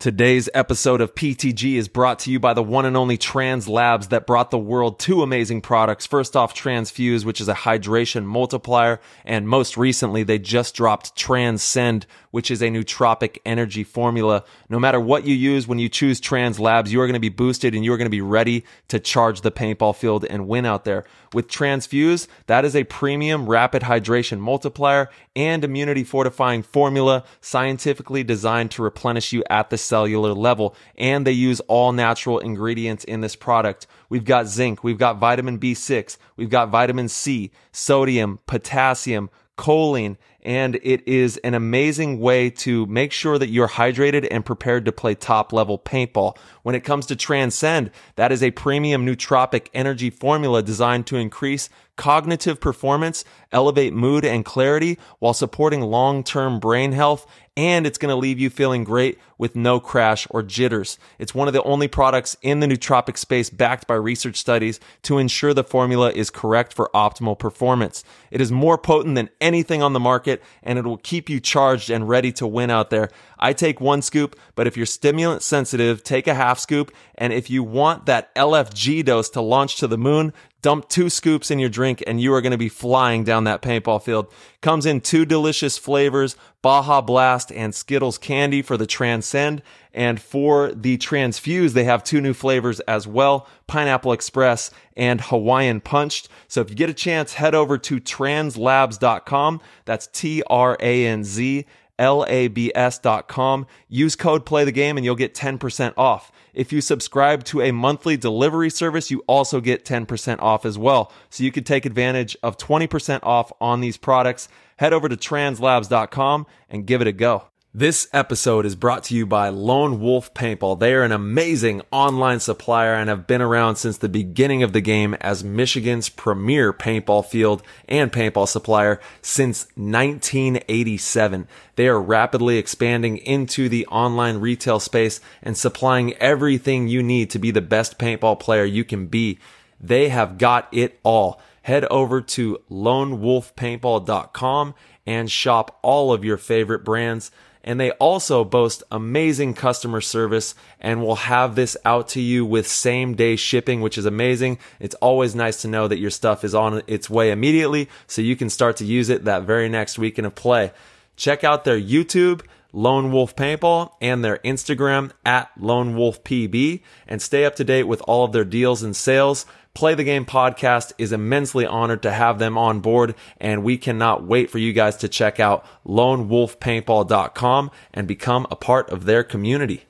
Today's episode of PTG is brought to you by the one and only Tranz Labs that brought the world two amazing products. First off, Tranzfuse, which is a hydration multiplier. And most recently, they just dropped Transcend, which is a nootropic energy formula. No matter what you use, when you choose Tranz Labs, you are going to be boosted and you are going to be ready to charge the paintball field and win out there. With Tranzfuse, that is a premium rapid hydration multiplier and immunity fortifying formula scientifically designed to replenish you at the cellular level. And they use all natural ingredients in this product. We've got zinc, we've got vitamin B6, we've got vitamin C, sodium, potassium, choline, and it is an amazing way to make sure that you're hydrated and prepared to play top level paintball. When it comes to Transcend, that is a premium nootropic energy formula designed to increase cognitive performance, elevate mood and clarity while supporting long-term brain health and it's going to leave you feeling great with no crash or jitters. It's one of the only products in the nootropic space backed by research studies to ensure the formula is correct for optimal performance. It is more potent than anything on the market and it will keep you charged and ready to win out there. I take one scoop, but if you're stimulant sensitive, take a half scoop. And if you want that LFG dose to launch to the moon, dump two scoops in your drink and you are going to be flying down that paintball field. Comes in two delicious flavors, Baja Blast and Skittles candy for the Transcend. And for the Tranzfuse, they have two new flavors as well, Pineapple Express and Hawaiian Punched. So if you get a chance, head over to tranzlabs.com. That's T-R-A-N-Z labs.com. Use code play the game and you'll get 10% off. If you subscribe to a monthly delivery service, you also get 10% off as well. So you can take advantage of 20% off on these products. Head over to tranzlabs.com and give it a go. This episode is brought to you by Lone Wolf Paintball. They are an amazing online supplier and have been around since the beginning of the game as Michigan's premier paintball field and paintball supplier since 1987. They are rapidly expanding into the online retail space and supplying everything you need to be the best paintball player you can be. They have got it all. Head over to lonewolfpaintball.com and shop all of your favorite brands and they also boast amazing customer service and will have this out to you with same day shipping, which is amazing. It's always nice to know that your stuff is on its way immediately so you can start to use it that very next weekend of play. Check out their YouTube, Lone Wolf Paintball, and their Instagram at Lone Wolf PB, and stay up to date with all of their deals and sales. Play the Game podcast is immensely honored to have them on board, and we cannot wait for you guys to check out lonewolfpaintball.com and become a part of their community.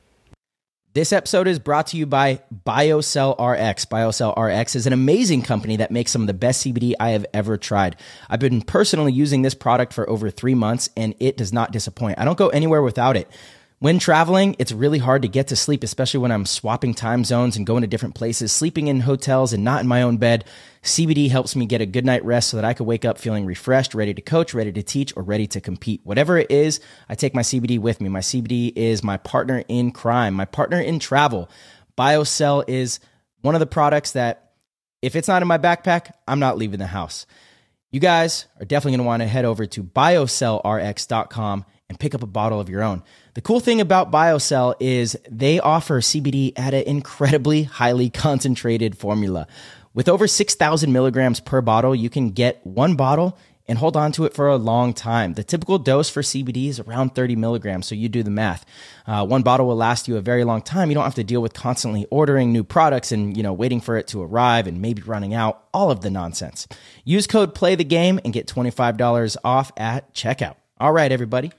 This episode is brought to you by BioCell RX. BioCell RX is an amazing company that makes some of the best CBD I have ever tried. I've been personally using this product for over three months and it does not disappoint. I don't go anywhere without it. When traveling, it's really hard to get to sleep, especially when I'm swapping time zones and going to different places, sleeping in hotels and not in my own bed. CBD helps me get a good night rest so that I could wake up feeling refreshed, ready to coach, ready to teach, or ready to compete. Whatever it is, I take my CBD with me. My CBD is my partner in crime, my partner in travel. BioCell is one of the products that, if it's not in my backpack, I'm not leaving the house. You guys are definitely going to want to head over to biocellrx.com and pick up a bottle of your own. The cool thing about BioCell is they offer CBD at an incredibly highly concentrated formula. With over 6,000 milligrams per bottle, you can get one bottle and hold on to it for a long time. The typical dose for CBD is around 30 milligrams, so you do the math. Uh, one bottle will last you a very long time. You don't have to deal with constantly ordering new products and you know waiting for it to arrive and maybe running out. All of the nonsense. Use code Play the Game and get $25 off at checkout. All right, everybody.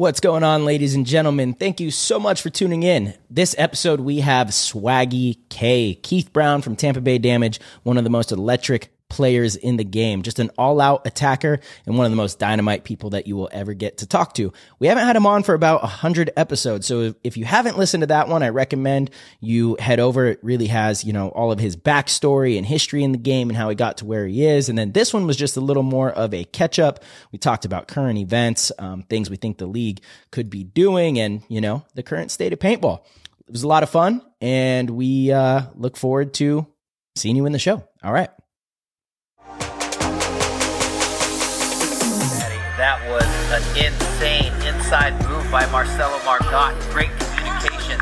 What's going on, ladies and gentlemen? Thank you so much for tuning in. This episode, we have Swaggy K, Keith Brown from Tampa Bay Damage, one of the most electric players in the game. Just an all out attacker and one of the most dynamite people that you will ever get to talk to. We haven't had him on for about a hundred episodes. So if you haven't listened to that one, I recommend you head over. It really has, you know, all of his backstory and history in the game and how he got to where he is. And then this one was just a little more of a catch up. We talked about current events, um, things we think the league could be doing and, you know, the current state of paintball. It was a lot of fun and we, uh, look forward to seeing you in the show. All right. insane. Inside move by Marcelo Margot. Great communication.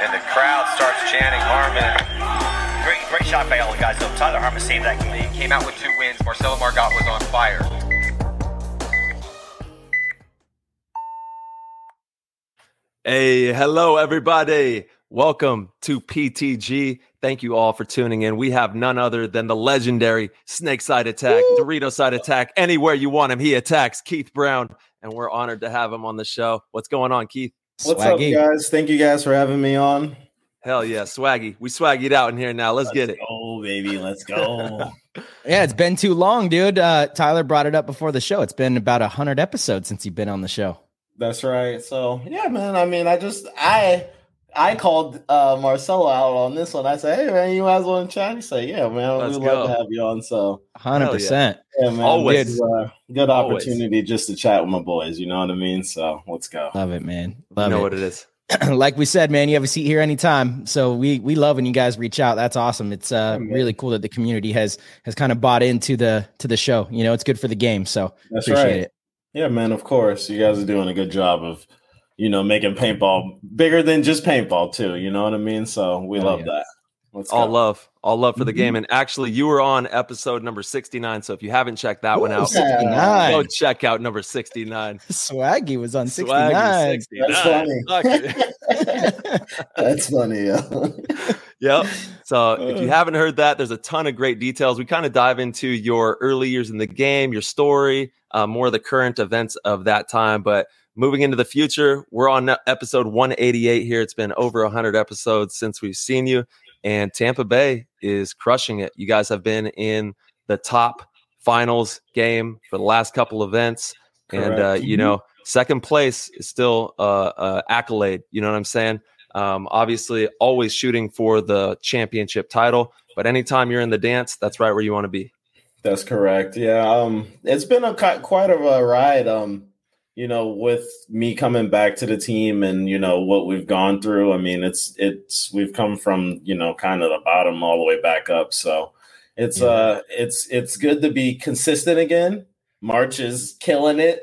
And the crowd starts chanting Harmon. Great, great shot by all the guys. Though Tyler Harmon saved that game. Came out with two wins. Marcelo Margot was on fire. Hey, hello everybody. Welcome to PTG. Thank you all for tuning in. We have none other than the legendary Snake Side Attack, Woo! Dorito Side Attack. Anywhere you want him, he attacks Keith Brown, and we're honored to have him on the show. What's going on, Keith? What's Swaggy. up, guys? Thank you guys for having me on. Hell yeah, swaggy. We swaggied out in here now. Let's, Let's get it. Oh, baby. Let's go. yeah, it's been too long, dude. Uh, Tyler brought it up before the show. It's been about a hundred episodes since you've been on the show. That's right. So yeah, man. I mean, I just I I called uh, Marcelo out on this one. I said, "Hey, man, you guys want to chat?" He said, "Yeah, man, Let's we'd love to have you on." So, hundred percent. Yeah, man. Always good, good opportunity Always. just to chat with my boys. You know what I mean? So, let's go. Love it, man. Love you know it. what it is. like we said, man, you have a seat here anytime. So we we love when you guys reach out. That's awesome. It's uh, yeah, really cool that the community has has kind of bought into the to the show. You know, it's good for the game. So That's appreciate right. it. Yeah, man. Of course, you guys are doing a good job of you know, making paintball bigger than just paintball too. You know what I mean? So we oh, love yeah. that. Let's all go. love, all love for the mm-hmm. game. And actually, you were on episode number 69. So if you haven't checked that Ooh, one out, 69. go check out number 69. Swaggy was on 69. 69. That's funny. That's funny. Yeah. yep. So if you haven't heard that, there's a ton of great details. We kind of dive into your early years in the game, your story, uh, more of the current events of that time. But moving into the future, we're on episode 188 here. It's been over 100 episodes since we've seen you, and Tampa Bay is crushing it. You guys have been in the top finals game for the last couple events, Correct. and uh, you mm-hmm. know, second place is still uh, uh, accolade. You know what I'm saying? Um, obviously, always shooting for the championship title, but anytime you're in the dance, that's right where you want to be. That's correct. Yeah, um, it's been a quite of a ride. Um, you know, with me coming back to the team and you know what we've gone through, I mean, it's it's we've come from you know kind of the bottom all the way back up. So it's yeah. uh it's it's good to be consistent again. March is killing it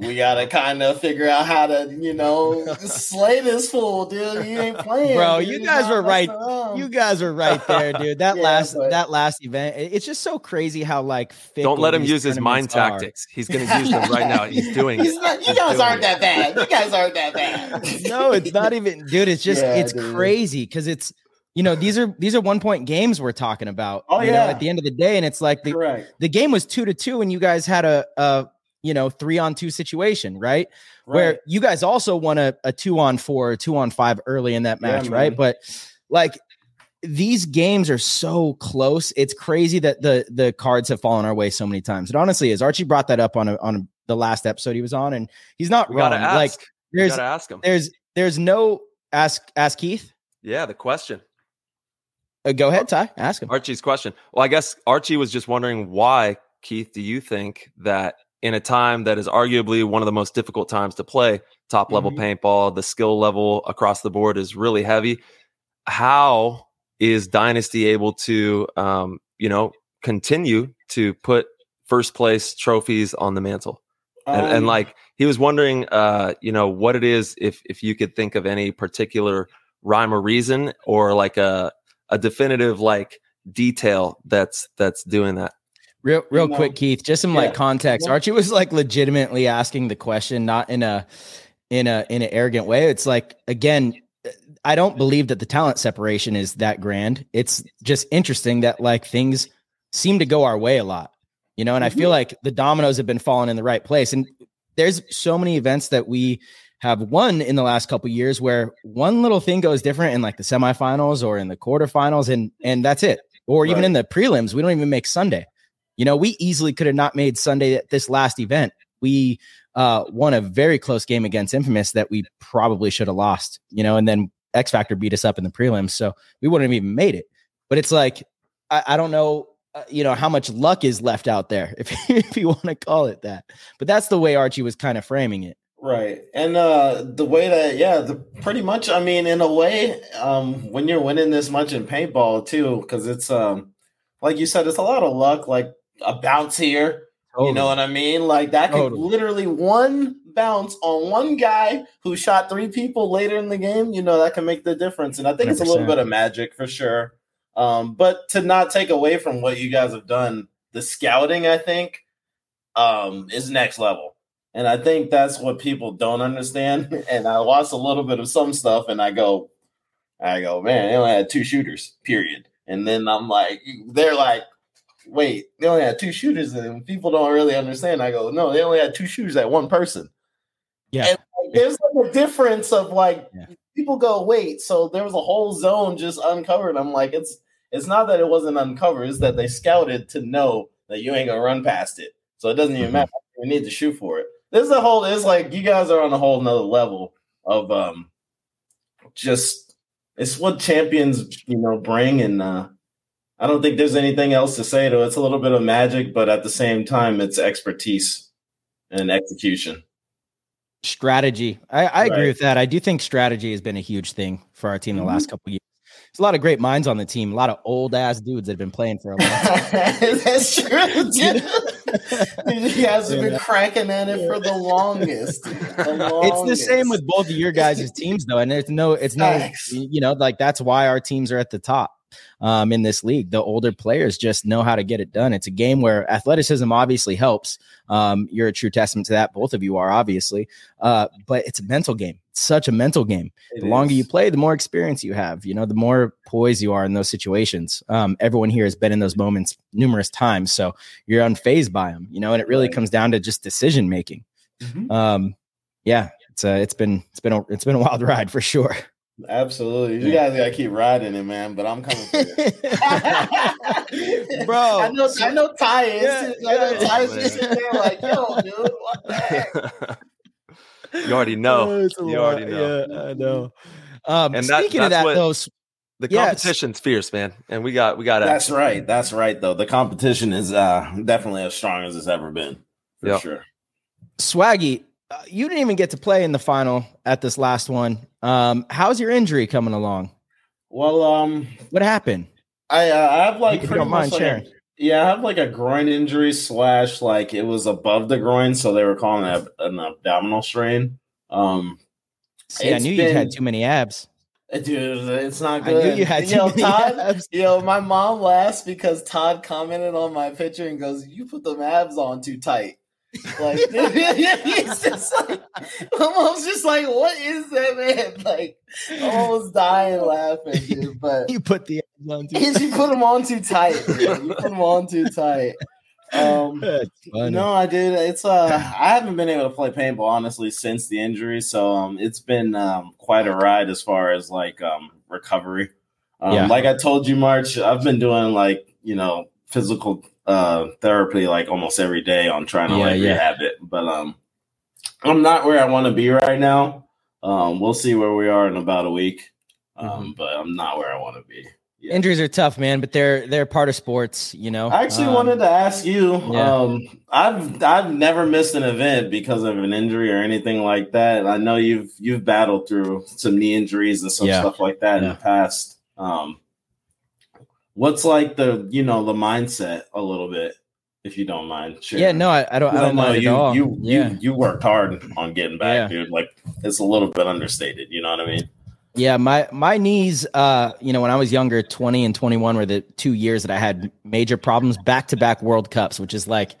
we gotta kind of figure out how to, you know, slay this fool, dude. You ain't playing, bro. Dude. You guys were right. You guys were right there, dude. That yeah, last but... that last event, it's just so crazy how like. Don't let him use his mind are. tactics. He's gonna use them right now. He's doing He's not, you guys aren't it. that bad. You guys aren't that bad. no, it's not even, dude. It's just yeah, it's dude. crazy because it's you know these are these are one point games we're talking about. Oh yeah. Know, at the end of the day, and it's like the Correct. the game was two to two, and you guys had a a you know, three on two situation, right? right? Where you guys also won a, a two on four, two on five early in that match, yeah, right? But like these games are so close. It's crazy that the the cards have fallen our way so many times. It honestly is. Archie brought that up on a, on a, the last episode he was on, and he's not we wrong. Like there's ask him. There's there's no ask ask Keith. Yeah, the question. Uh, go ahead, Ty. Ask him. Archie's question. Well, I guess Archie was just wondering why, Keith, do you think that in a time that is arguably one of the most difficult times to play top level mm-hmm. paintball. The skill level across the board is really heavy. How is Dynasty able to, um, you know, continue to put first place trophies on the mantle? And, um, and like he was wondering, uh, you know, what it is if if you could think of any particular rhyme or reason or like a a definitive like detail that's that's doing that. Real, real you quick. Keith. Just some yeah. like context. Yeah. Archie was like legitimately asking the question, not in a in a in an arrogant way. It's like again, I don't believe that the talent separation is that grand. It's just interesting that like things seem to go our way a lot, you know. And mm-hmm. I feel like the dominoes have been falling in the right place. And there's so many events that we have won in the last couple years where one little thing goes different in like the semifinals or in the quarterfinals, and and that's it. Or even right. in the prelims, we don't even make Sunday. You know, we easily could have not made Sunday at this last event. We uh, won a very close game against Infamous that we probably should have lost, you know, and then X Factor beat us up in the prelims. So we wouldn't have even made it. But it's like, I, I don't know, uh, you know, how much luck is left out there, if, if you want to call it that. But that's the way Archie was kind of framing it. Right. And uh the way that yeah, the pretty much I mean in a way um when you're winning this much in paintball too cuz it's um like you said it's a lot of luck like a bounce here, Totally. You know what I mean? Like that could Totally. literally one bounce on one guy who shot three people later in the game. You know that can make the difference, and I think it's a little bit of magic for sure. Um, but to not take away from what you guys have done, the scouting I think um, is next level, and I think that's what people don't understand. And I watched a little bit of some stuff, and I go, I go, man, they only had two shooters, period. And then I'm like, they're like, wait, they only had two shooters, and people don't really understand. I go, no, they only had two shooters at one person. Yeah. And like, there's like a difference of like Yeah. people go, wait, so there was a whole zone just uncovered. I'm like, it's it's not that it wasn't uncovered, it's that they scouted to know that you ain't gonna run past it. So it doesn't even Mhm. matter. We need to shoot for it. This is a whole it's like you guys are on a whole nother level of um just it's what champions, you know, bring and uh I don't think there's anything else to say to it. It's a little bit of magic, but at the same time, it's expertise and execution. strategy. I, I agree with that. I do think strategy has been a huge thing for our team the Mhm. last couple of years. There's a lot of great minds on the team. A lot of old ass dudes that have been playing for a long time. That's true. Dude. you guys have been cracking cranking at it for the longest. The It's the same with both of your guys' teams, though, and it's no, it's no, Facts. you know, like that's why our teams are at the top um, in this league. The older players just know how to get it done. It's a game where athleticism obviously helps. Um, you're a true testament to that. Both of you are obviously, uh, but it's a mental game. It's such a mental game. It the longer is. you play, the more experience you have. You know, the more poised you are in those situations. Um, everyone here has been in those moments numerous times, so you're unfazed by them. You know, and it really Right. comes down to just decision making. Mhm. Um, yeah, it's uh, it's been it's been a, it's been a wild ride for sure. Absolutely. You guys gotta keep riding it, man. But I'm coming for you. Bro. I know I know Ty is. Yeah, I know yeah. Ty's just sitting there like, yo, dude, what the heck? you already know. Oh, You lot. already know. Yeah, I know. Um, And that- speaking of that, what- though, s- The Yes. competition's fierce, man, and we got we got That's right. That's right though. The competition is uh definitely as strong as it's ever been. For Yep. sure. Swaggy, uh, you didn't even get to play in the final at this last one. Um, how's your injury coming along? Well, um What happened? I uh, I have like If pretty much like a- yeah, I have like a groin injury slash like it was above the groin, so they were calling it an abdominal strain. Um, See, I knew you had too many abs. dude, it's not I good. knew you had too yo, many Todd, abs. yo, my mom laughs because Todd commented on my picture and goes, "You put them abs on too tight." Like he's just like, my mom's just like, "What is that, man?" Like, I'm almost dying laughing, dude. But You put the on too. Is you put them on too tight. You put them on too tight. Um, no, I did. It's uh, I haven't been able to play paintball honestly since the injury, so um, it's been um quite a ride as far as like um recovery. Um, Yeah. like I told you, March, I've been doing like you know physical uh therapy like almost every day on trying to Yeah, like yeah. rehab it, but um, I'm not where I want to be right now. Um, we'll see where we are in about a week. Um, Mm-hmm. but I'm not where I want to be. Yeah. Injuries are tough, man, but they're they're part of sports. You know. I actually Um, wanted to ask you. yeah. Um, I've I've never missed an event because of an injury or anything like that. I know you've you've battled through some knee injuries and some Yeah. stuff like that in the past. Um, what's like the you know the mindset a little bit, if you don't mind. sharing? Yeah, no, I, I don't. I don't know mind you at all. you, yeah. you you worked hard on getting back, Yeah. dude. Like it's a little bit understated. You know what I mean? Yeah, my my knees, uh, you know, when I was younger, 20 and 21 were the two years that I had major problems, back to back World Cups, which is like,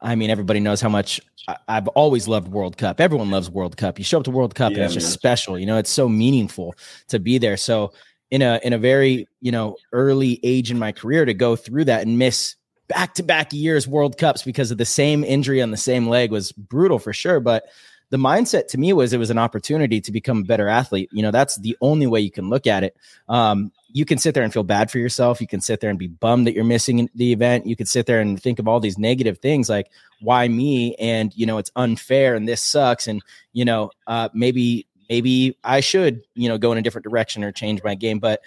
I mean, everybody knows how much I, I've always loved World Cup. Everyone loves World Cup. You show up to World Cup and Yeah, it's just special. You know, it's so meaningful to be there. So in a in a very you know early age in my career to go through that and miss back to back years World Cups because of the same injury on the same leg was brutal for sure. But the mindset to me was it was an opportunity to become a better athlete. You know, that's the only way you can look at it. Um, you can sit there and feel bad for yourself. You can sit there and be bummed that you're missing the event. You could sit there and think of all these negative things like, why me? And, you know, it's unfair and this sucks. And, you know, uh, maybe, maybe I should, you know, go in a different direction or change my game. But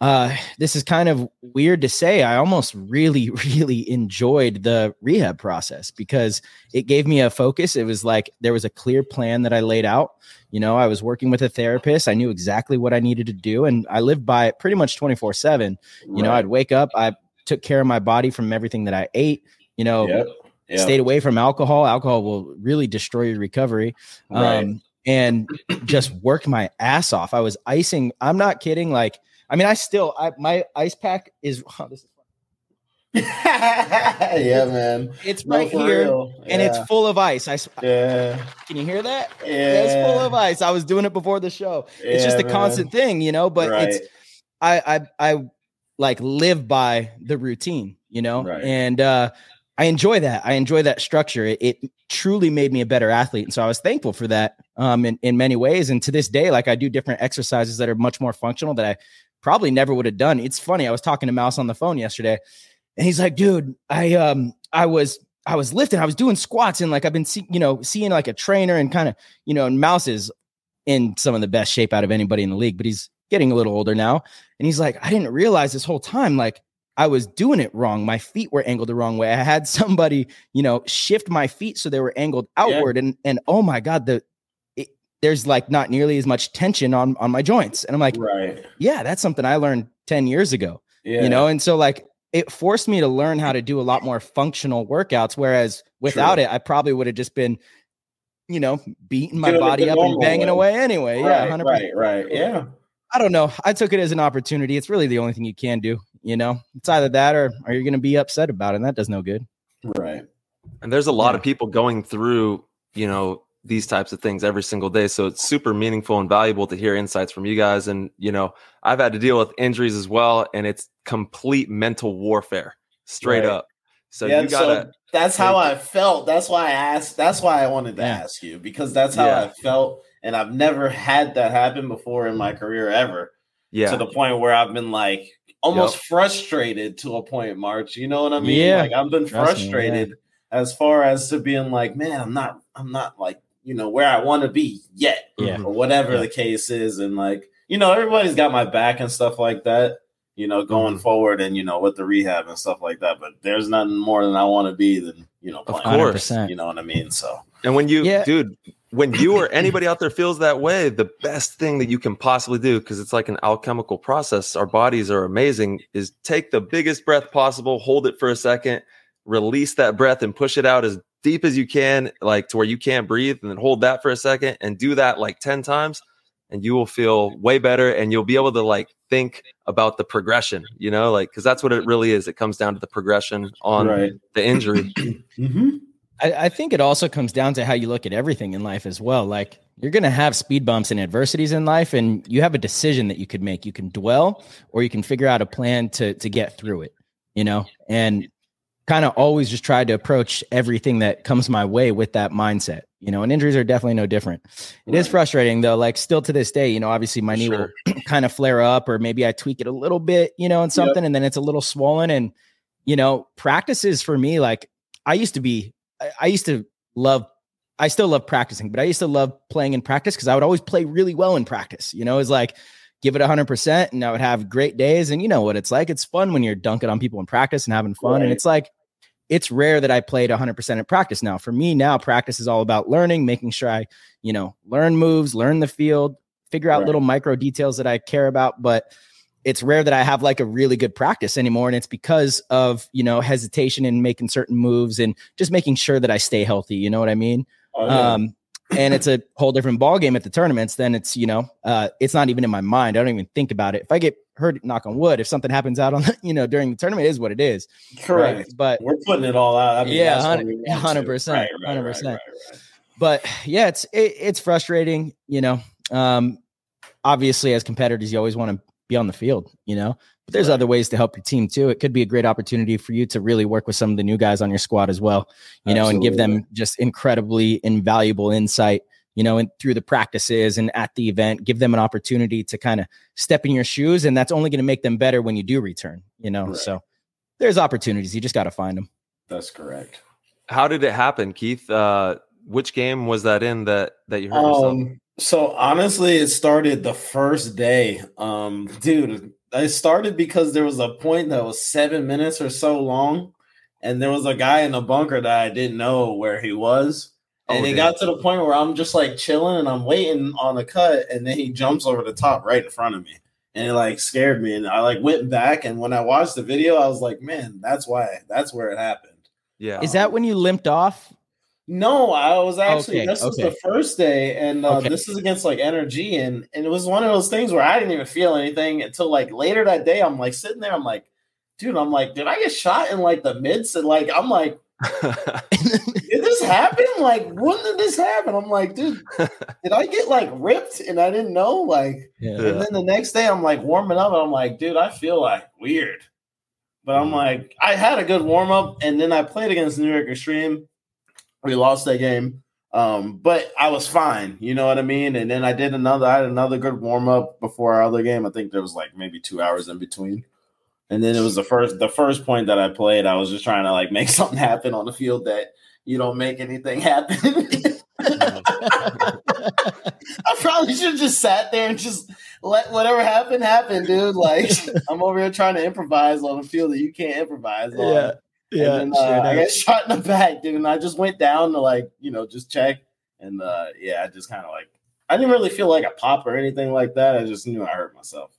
uh, this is kind of weird to say. I almost really, really enjoyed the rehab process because it gave me a focus. It was like there was a clear plan that I laid out. You know, I was working with a therapist. I knew exactly what I needed to do, and I lived by it pretty much 24 7. You know, I'd wake up, I took care of my body from everything that I ate. You know, Yep. Yeah. stayed away from alcohol. Alcohol will really destroy your recovery. Right. Um, and just worked my ass off. I was icing. I'm not kidding. Like, I mean, I still, I, my ice pack is, oh, this is yeah, man. it's right here real. and it's full of ice. I, yeah, can you hear that? yeah. It's full of ice. I was doing it before the show. Yeah, it's just Yeah, a constant thing, you know, but right. it's, I, I, I like live by the routine, you know, Right. and, uh, I enjoy that. I enjoy that structure. It, it truly made me a better athlete. And so I was thankful for that um, in, in many ways. And to this day, like I do different exercises that are much more functional that I probably never would have done. It's funny. I was talking to Mouse on the phone yesterday and he's like, dude, I, um, I was, I was lifting, I was doing squats and like, I've been, see, you know, seeing like a trainer and kind of, you know, and Mouse is in some of the best shape out of anybody in the league, but he's getting a little older now. And he's like, I didn't realize this whole time, like I was doing it wrong. My feet were angled the wrong way. I had somebody, you know, shift my feet so they were angled outward. And and oh my god, the it, there's like not nearly as much tension on on my joints. And I'm like, right. yeah, that's something I learned ten years ago. Yeah, You know, and so like it forced me to learn how to do a lot more functional workouts. Whereas without True. it, I probably would have just been, you know, beating my body up and banging way. away anyway. yeah, 100%. right, right. Yeah, I don't know. I took it as an opportunity. It's really the only thing you can do. You know, it's either that or are you're going to be upset about it. And that does no good. right. And there's a lot Yeah. of people going through, you know, these types of things every single day. So it's super meaningful and valuable to hear insights from you guys. And, you know, I've had to deal with injuries as well. And it's complete mental warfare, straight Right. up. So yeah, you gotta so that's how I felt. That's why I asked. That's why I wanted to Yeah. ask you because that's how Yeah. I felt, and I've never had that happen before in my mm-hmm. career ever. yeah. To the point where I've been like almost frustrated to a point, March. You know what I mean? Yeah. Like I've been Trust me, frustrated as far as to being like, man, I'm not, I'm not like you know where I want to be yet, Yeah. or whatever Yeah. the case is, and like you know everybody's got my back and stuff like that. You know, going Mhm. forward and you know with the rehab and stuff like that. But there's nothing more than I want to be than you know Of course. You know what I mean? So And when you, Yeah. dude, when you or anybody out there feels that way, the best thing that you can possibly do, because it's like an alchemical process, our bodies are amazing, is take the biggest breath possible, hold it for a second, release that breath and push it out as deep as you can, like to where you can't breathe, and then hold that for a second and do that like 10 times. And you will feel way better and you'll be able to like think about the progression, you know, like, because that's what it really is. It comes down to the progression on right. the injury. Mm-hmm. I, I think it also comes down to how you look at everything in life as well. Like you're going to have speed bumps and adversities in life, and you have a decision that you could make. You can dwell, or you can figure out a plan to to get through it. You know, and kind of always just try to approach everything that comes my way with that mindset. You know, and injuries are definitely no different. It is Right. frustrating though. Like still to this day, you know, obviously my knee Sure. will kind of flare up, or maybe I tweak it a little bit, you know, and something, and then it's a little swollen. And you know, practices for me, like I used to be, I, I used to love. I still love practicing, but I used to love playing in practice because I would always play really well in practice. You know, it's like give it a 100% and I would have great days. And you know what it's like. It's fun when you're dunking on people in practice and having fun. And it's like, it's rare that I played 100% in practice now. For me now, practice is all about learning, making sure I, you know, learn moves, learn the field, figure out Right. little micro details that I care about. But it's rare that I have like a really good practice anymore. And it's because of, you know, hesitation in making certain moves and just making sure that I stay healthy. You know what I mean? Oh, yeah. Um, and it's a whole different ball game at the tournaments. Then it's you know, uh, it's not even in my mind. I don't even think about it. If I get hurt, knock on wood, if something happens out on the, you know during the tournament, is what it is. Correct. Right? But We're putting it all out. I mean, Yeah, 100%. 100%. Right, right, 100. right, right, right. but yeah, it's it, it's frustrating. You know, um, obviously as competitors, you always want to be on the field. You know, but there's Right. other ways to help your team too. It could be a great opportunity for you to really work with some of the new guys on your squad as well. You know, and give them just incredibly invaluable insight. You know, and through the practices and at the event, give them an opportunity to kind of step in your shoes, and that's only going to make them better when you do return. You know, Right. so there's opportunities. You just got to find them. That's correct. How did it happen, Keith? Uh, which game was that in that that you hurt yourself? So honestly, it started the first day. Um, dude, it started because there was a point that was seven minutes or so long, and there was a guy in the bunker that I didn't know where he was. And Oh, it damn. got to the point where I'm just like chilling and I'm waiting on a cut, and then he jumps over the top right in front of me. And it like scared me. And I like went back and when I watched the video, I was like, man, that's why that's where it happened. Yeah. Is that when you limped off? No, I was actually Okay, this was the first day, and uh, Okay. this is against like energy, and and it was one of those things where I didn't even feel anything until like later that day. I'm like sitting there, I'm like, dude, I'm like, did I get shot in like the midst? And like, I'm like, did this happen? Like, when did this happen? I'm like, dude, did I get like ripped and I didn't know? Like, Yeah. and then the next day I'm like warming up, and I'm like, dude, I feel like weird. But I'm Mhm. like, I had a good warm up, and then I played against New York Extreme. We lost that game, um, but I was fine. You know what I mean? And then I did another. I had another good warm up before our other game. I think there was like maybe two hours in between. And then it was the first the first point that I played. I was just trying to like make something happen on the field that you don't make anything happen. I probably should have just sat there and just let whatever happened happen, dude. Like I'm over here trying to improvise on a field that you can't improvise on. Yeah. Yeah. And then, uh, I got shot in the back, dude. And I just went down to like, you know, just check. And uh yeah, I just kind of like I didn't really feel like a pop or anything like that. I just knew I hurt myself.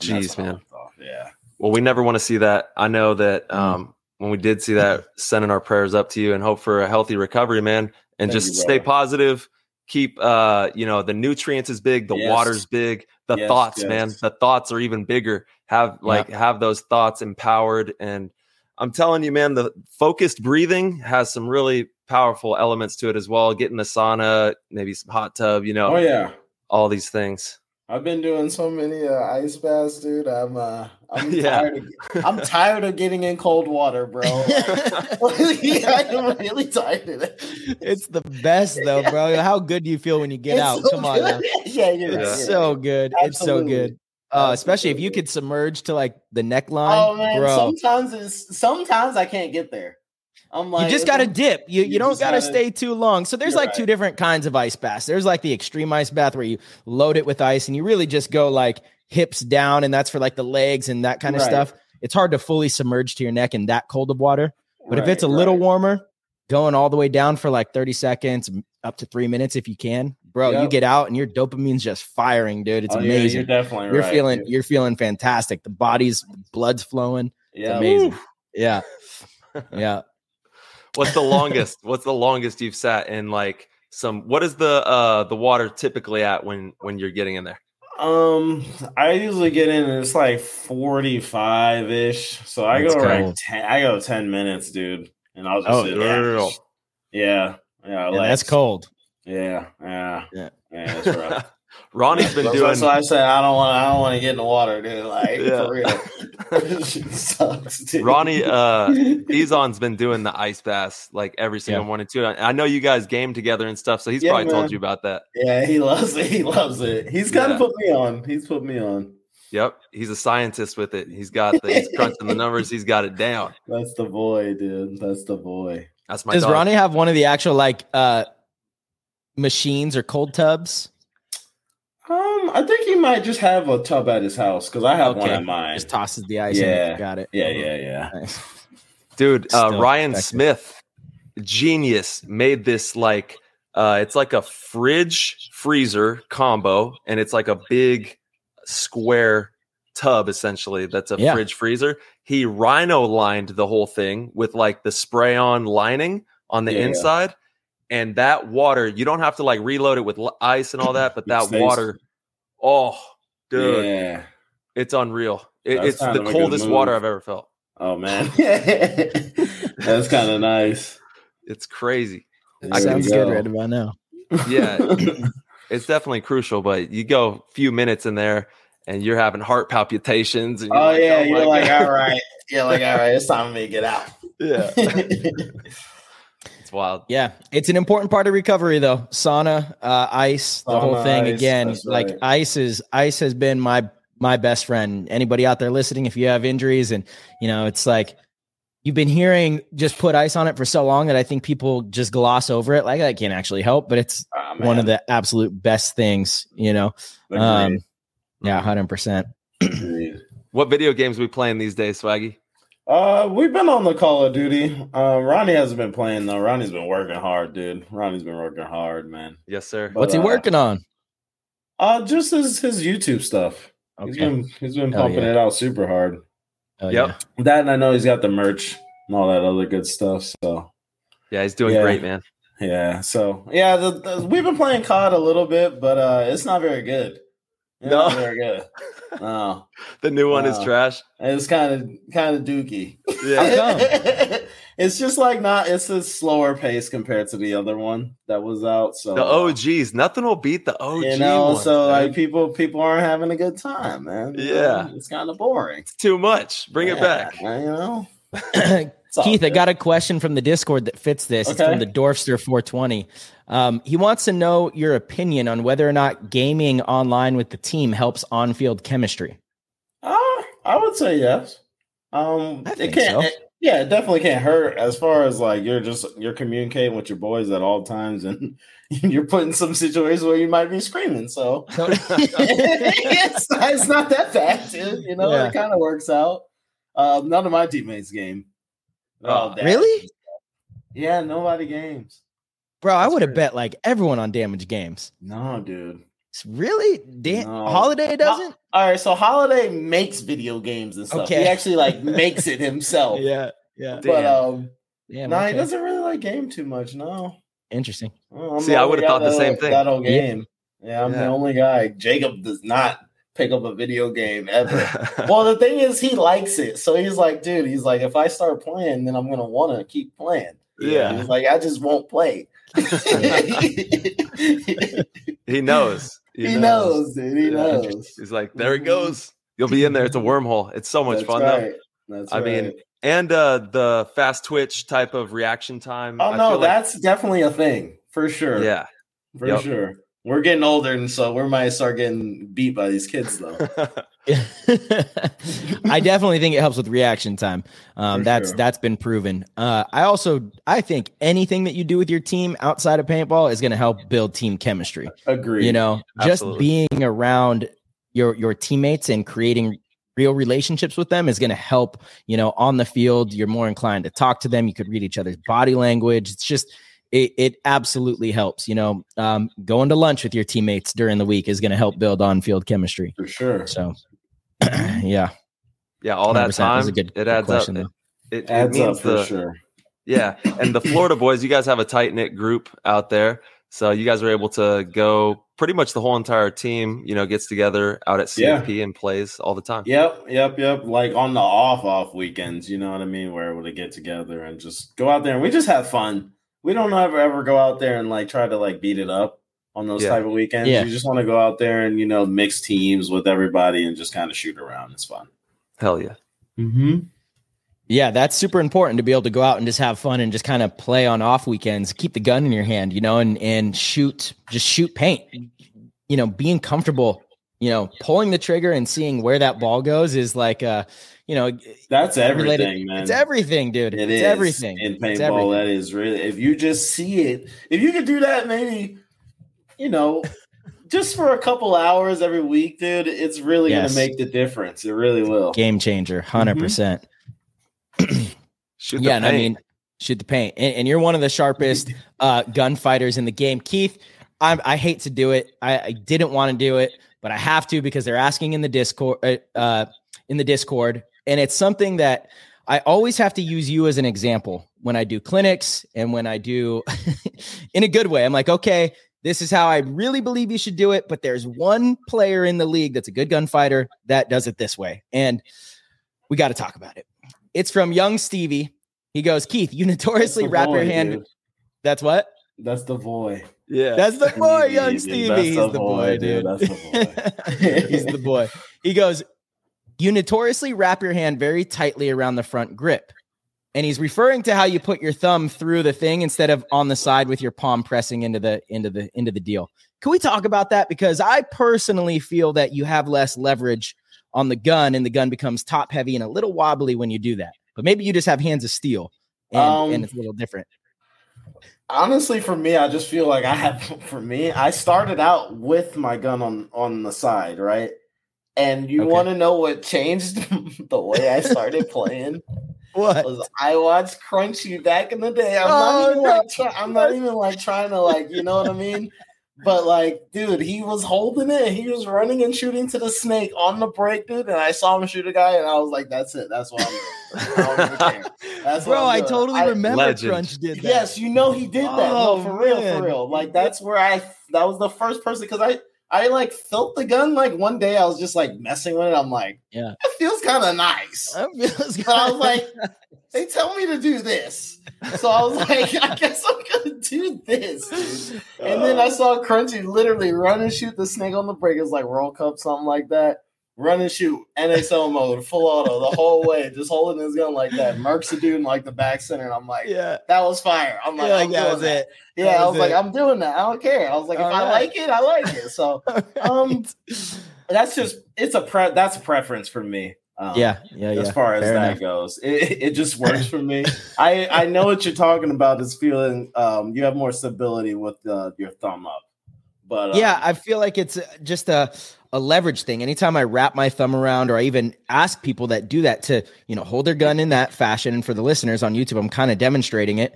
And Jeez, man. Yeah. Well, we never want to see that. I know that Mm. um, when we did see that, sending our prayers up to you and hope for a healthy recovery, man. And Thank just you, stay positive. Keep, uh, you know, the nutrients is big, the Yes. water's big, the Yes, thoughts, man. The thoughts are even bigger. Have like have those thoughts empowered. And I'm telling you, man, the focused breathing has some really powerful elements to it as well. Getting the sauna, maybe some hot tub, you know, Oh yeah. all these things. I've been doing so many uh, ice baths, dude. I'm uh I'm Yeah. tired of I'm tired of getting in cold water, bro. yeah, I'm really tired of it. it's the best though, bro. How good do you feel when you get It's out? so Come on. now. good. yeah, you're right, It's you're so right. good. It's so good. Uh, especially if you could submerge to like the neckline, Oh man, bro. sometimes it's sometimes I can't get there. I'm like you just got to dip. You you, you don't got to gotta- stay too long. So there's like two different kinds of ice baths. There's like the extreme ice bath where you load it with ice and you really just go like hips down, and that's for like the legs and that kind of Right. stuff. It's hard to fully submerge to your neck in that cold of water. But if it's a little warmer, going all the way down for like 30 seconds, up to three minutes if you can, bro, you get out and your dopamine's just firing, dude. It's Oh, yeah, amazing. you're definitely you're right, feeling dude. you're feeling fantastic. The body's blood's flowing. It's yeah, amazing. Yeah. Yeah. What's the longest? what's the longest you've sat in like some what is the uh the water typically at when when you're getting in there? Um, I usually get in and it's like 45 ish. So I That's go like 10, I go 10 minutes, dude. And I'll just Oh, girl. Yeah. Yeah. Yeah, like- that's cold. Yeah. Yeah. Yeah. Yeah. That's rough. Ronnie's been That's- doing That's why I said I don't want. I don't want to get in the water, dude. Like Yeah. for real. Sucks, dude. Ronnie uh Ezon's been doing the ice baths like every single Yeah. morning too. I I know you guys game together and stuff, so he's Yeah, probably man. told you about that. yeah, he loves it. He loves it. He's kind Yeah. of put me on. He's put me on. Yep, he's a scientist with it. He's got the he's crunching the numbers. He's got it down. That's the boy, dude. That's the boy. That's my Does dog. Ronnie have one of the actual like uh machines or cold tubs? Um, I think he might just have a tub at his house because I have one Okay. at mine. Just tosses the ice in. Yeah. Got it. Yeah, yeah, yeah. Nice. dude uh, ryan effective. smith genius made this like uh it's like a fridge freezer combo and it's like a big square tub essentially that's a Yeah. fridge freezer he rhino lined the whole thing with like the spray on lining on the Yeah, yeah. inside and that water you don't have to like reload it with ice and all that but that water oh dude Yeah. it's unreal It- it's the of a good coldest water i've ever felt Oh man, that's kind of nice. it's crazy It There you sounds go. good right about now. yeah it's definitely crucial but you go a few minutes in there and you're having heart palpitations and you're Oh like, yeah, my you're like, all right. You're like, all right. It's time for me to get out. yeah it's wild Yeah, it's an important part of recovery, though. Sauna, uh, ice, the whole thing. ice, Again, that's like ice is ice has been my my best friend. Anybody out there listening, if you have injuries, and you know, it's like you've been hearing just put ice on it for so long that I think people just gloss over it. Like that can't actually help, but it's Ah, one of the absolute best things. You know, um, yeah, hundred percent. What video games we playing these days swaggy Uh, we've been on the Call of Duty. Uh, Ronnie hasn't been playing though. Ronnie's been working hard, dude. Ronnie's been working hard, man. yes sir But, What's he uh, working on? Uh, just his his YouTube stuff. He's Okay. been he's been Hell pumping yeah. it out super hard. Oh, yep That and I know he's got the merch. and all that other good stuff. So Yeah, he's doing Yeah. great, man. yeah, so yeah, the, the, we've been playing COD a little bit, but uh, it's not very good. It's No. not very good. No, The new one is Wow. trash. it's kind of kind of dooky. Yeah. it's just like not. It's a slower pace compared to the other one that was out. So The OGs. Nothing will beat the OG. you know, ones, so man. like people people aren't having a good time, man. Yeah. know, it's kind of boring. it's too much. Bring it back. You know, It's all Keith, I got a question from the Discord that fits this. It's Okay. from the Dorfster 420. Um, he wants to know your opinion on whether or not gaming online with the team helps on-field chemistry. Uh, I would say yes. Um, I it think can't. so. it- yeah, it definitely can't hurt as far as like you're just you're communicating with your boys at all times, and you're put in some situations where you might be screaming. So it's, not, it's not that bad, dude. You know, Yeah. it kind of works out. Um, none of my teammates game. They're Oh, dads really? Yeah, nobody games. Bro, I would have bet like everyone on damage games. No, dude. Really? Da- No. Holiday doesn't? All right, so Holiday makes video games and stuff. Okay. He actually like makes it himself. Yeah. Yeah. But Damn. um, Yeah. no, he okay. doesn't really like game too much. No. Interesting. I'm See, I would've thought the that'll- same thing. That'll Yeah. game. Yeah, I'm the only guy. Jacob does not pick up a video game ever. well, the thing is, he likes it, so he's like, dude, he's like, if I start playing, then I'm gonna want to keep playing. Yeah. he's like, I just won't play. he knows. He knows, dude. He knows. He's like, there it goes. You'll be in there. It's a wormhole. It's so much That's fun though. right. That's I mean. And uh the fast twitch type of reaction time. oh I no, feel like- that's definitely a thing for sure. yeah. for Yep. sure. We're getting older, and so we might start getting beat by these kids, though. I definitely think it helps with reaction time. Um, that's sure. that's been proven. Uh, I also I think anything that you do with your team outside of paintball is going to help build team chemistry. Agree. You know, Absolutely. just being around your your teammates and creating real relationships with them is going to help. You know, on the field, you're more inclined to talk to them. You could read each other's body language. It's just it, it absolutely helps. You know, um, going to lunch with your teammates during the week is going to help build on field chemistry. for sure. So, yeah. yeah, all that 100%. time. That's a good- it good adds question, up. It, it, it Adds means up for the sure. yeah, and the Florida boys. You guys have a tight knit group out there, so you guys are able to go. Pretty much the whole entire team, you know, gets together out at Yeah. CFP and plays all the time. Yep, yep, yep. Like on the off off weekends, you know what I mean? We're able to get together and just go out there and we just have fun. We don't ever ever go out there and like try to like beat it up on those Yeah. type of weekends. Yeah. You just want to go out there and you know mix teams with everybody and just kind of shoot around. It's fun. Hell yeah. Mm-hmm. Yeah, that's super important to be able to go out and just have fun and just kind of play on off weekends. Keep the gun in your hand, you know, and and shoot, just shoot paint. You know, being comfortable, you know, pulling the trigger and seeing where that ball goes is like, uh, you know, That's everything, related- man. It's everything, dude. It it's is everything in It's paintball. everything. That is really if you just see it. If you could do that, maybe you know, just for a couple hours every week, dude. It's really Yes. gonna make the difference. It really will. Game changer, 100 percent. Shoot the Yeah, and I mean, shoot the paint, and, and you're one of the sharpest uh, gunfighters in the game, Keith. I'm, I hate to do it. I, I didn't want to do it, but I have to because they're asking in the Discord. Uh, uh, in the Discord, and it's something that I always have to use you as an example when I do clinics and when I do in a good way. I'm like, okay, this is how I really believe you should do it, but there's one player in the league that's a good gunfighter that does it this way, and we got to talk about it. It's from young Stevie. He goes, Keith, you notoriously the wrap your hand. dude. That's what? That's the boy. Yeah. That's the boy, Stevie, young. Stevie. That's He's the the boy, boy, dude. dude. That's the boy. He's the boy. He goes, You notoriously wrap your hand very tightly around the front grip. And he's referring to how you put your thumb through the thing instead of on the side with your palm pressing into the into the into the deal. Can we talk about that? Because I personally feel that you have less leverage on the gun and the gun becomes top heavy and a little wobbly when you do that. But maybe you just have hands of steel and, Um, and it's a little different. Honestly, for me, I just feel like I have. For me, I started out with my gun on on the side, right? And you Okay. want to know what changed the way I started playing? What? Was I watched Crunchy back in the day? I'm Oh, not even no. like try, I'm not even like trying to like you know what I mean. But like, dude, he was holding it. He was running and shooting to the snake on the break, dude. And I saw him shoot a guy, and I was like, "That's it. That's what I'm doing." I don't even care. That's what Bro, I'm I totally I- remember Legend. Crunch did that. Yes, you know he did that. Oh, no, for real, man. for real. Like that's where I that was the first person because I I like felt the gun like one day I was just like messing with it. I'm like, Yeah. it feels kind of nice. I feels But I was like, they tell me to do this. So I was like, I guess I'm gonna do this. dude. And then I oh. saw Crunchy literally run and shoot the snake on the break. It's like World Cup, something like that. Run and shoot, NXL mode, full auto the whole way, just holding his gun like that. Mercs a dude in like the back center, and I'm like, yeah. that was fire. I'm like, You're I'm that was that. it. Yeah, That I was was like. I'm doing that. I don't care. I was like, if All I like it, I like it. So um, that's just it's a pre that's a preference for me. Um, yeah, yeah, yeah. as far as Fair that enough. goes, it, it just works for me. I I know what you're talking about. Is feeling um you have more stability with uh, your thumb up, but um, yeah, I feel like it's uh, just a a leverage thing. Anytime I wrap my thumb around, or I even ask people that do that to, you know, hold their gun in that fashion. And for the listeners on YouTube, I'm kind of demonstrating it.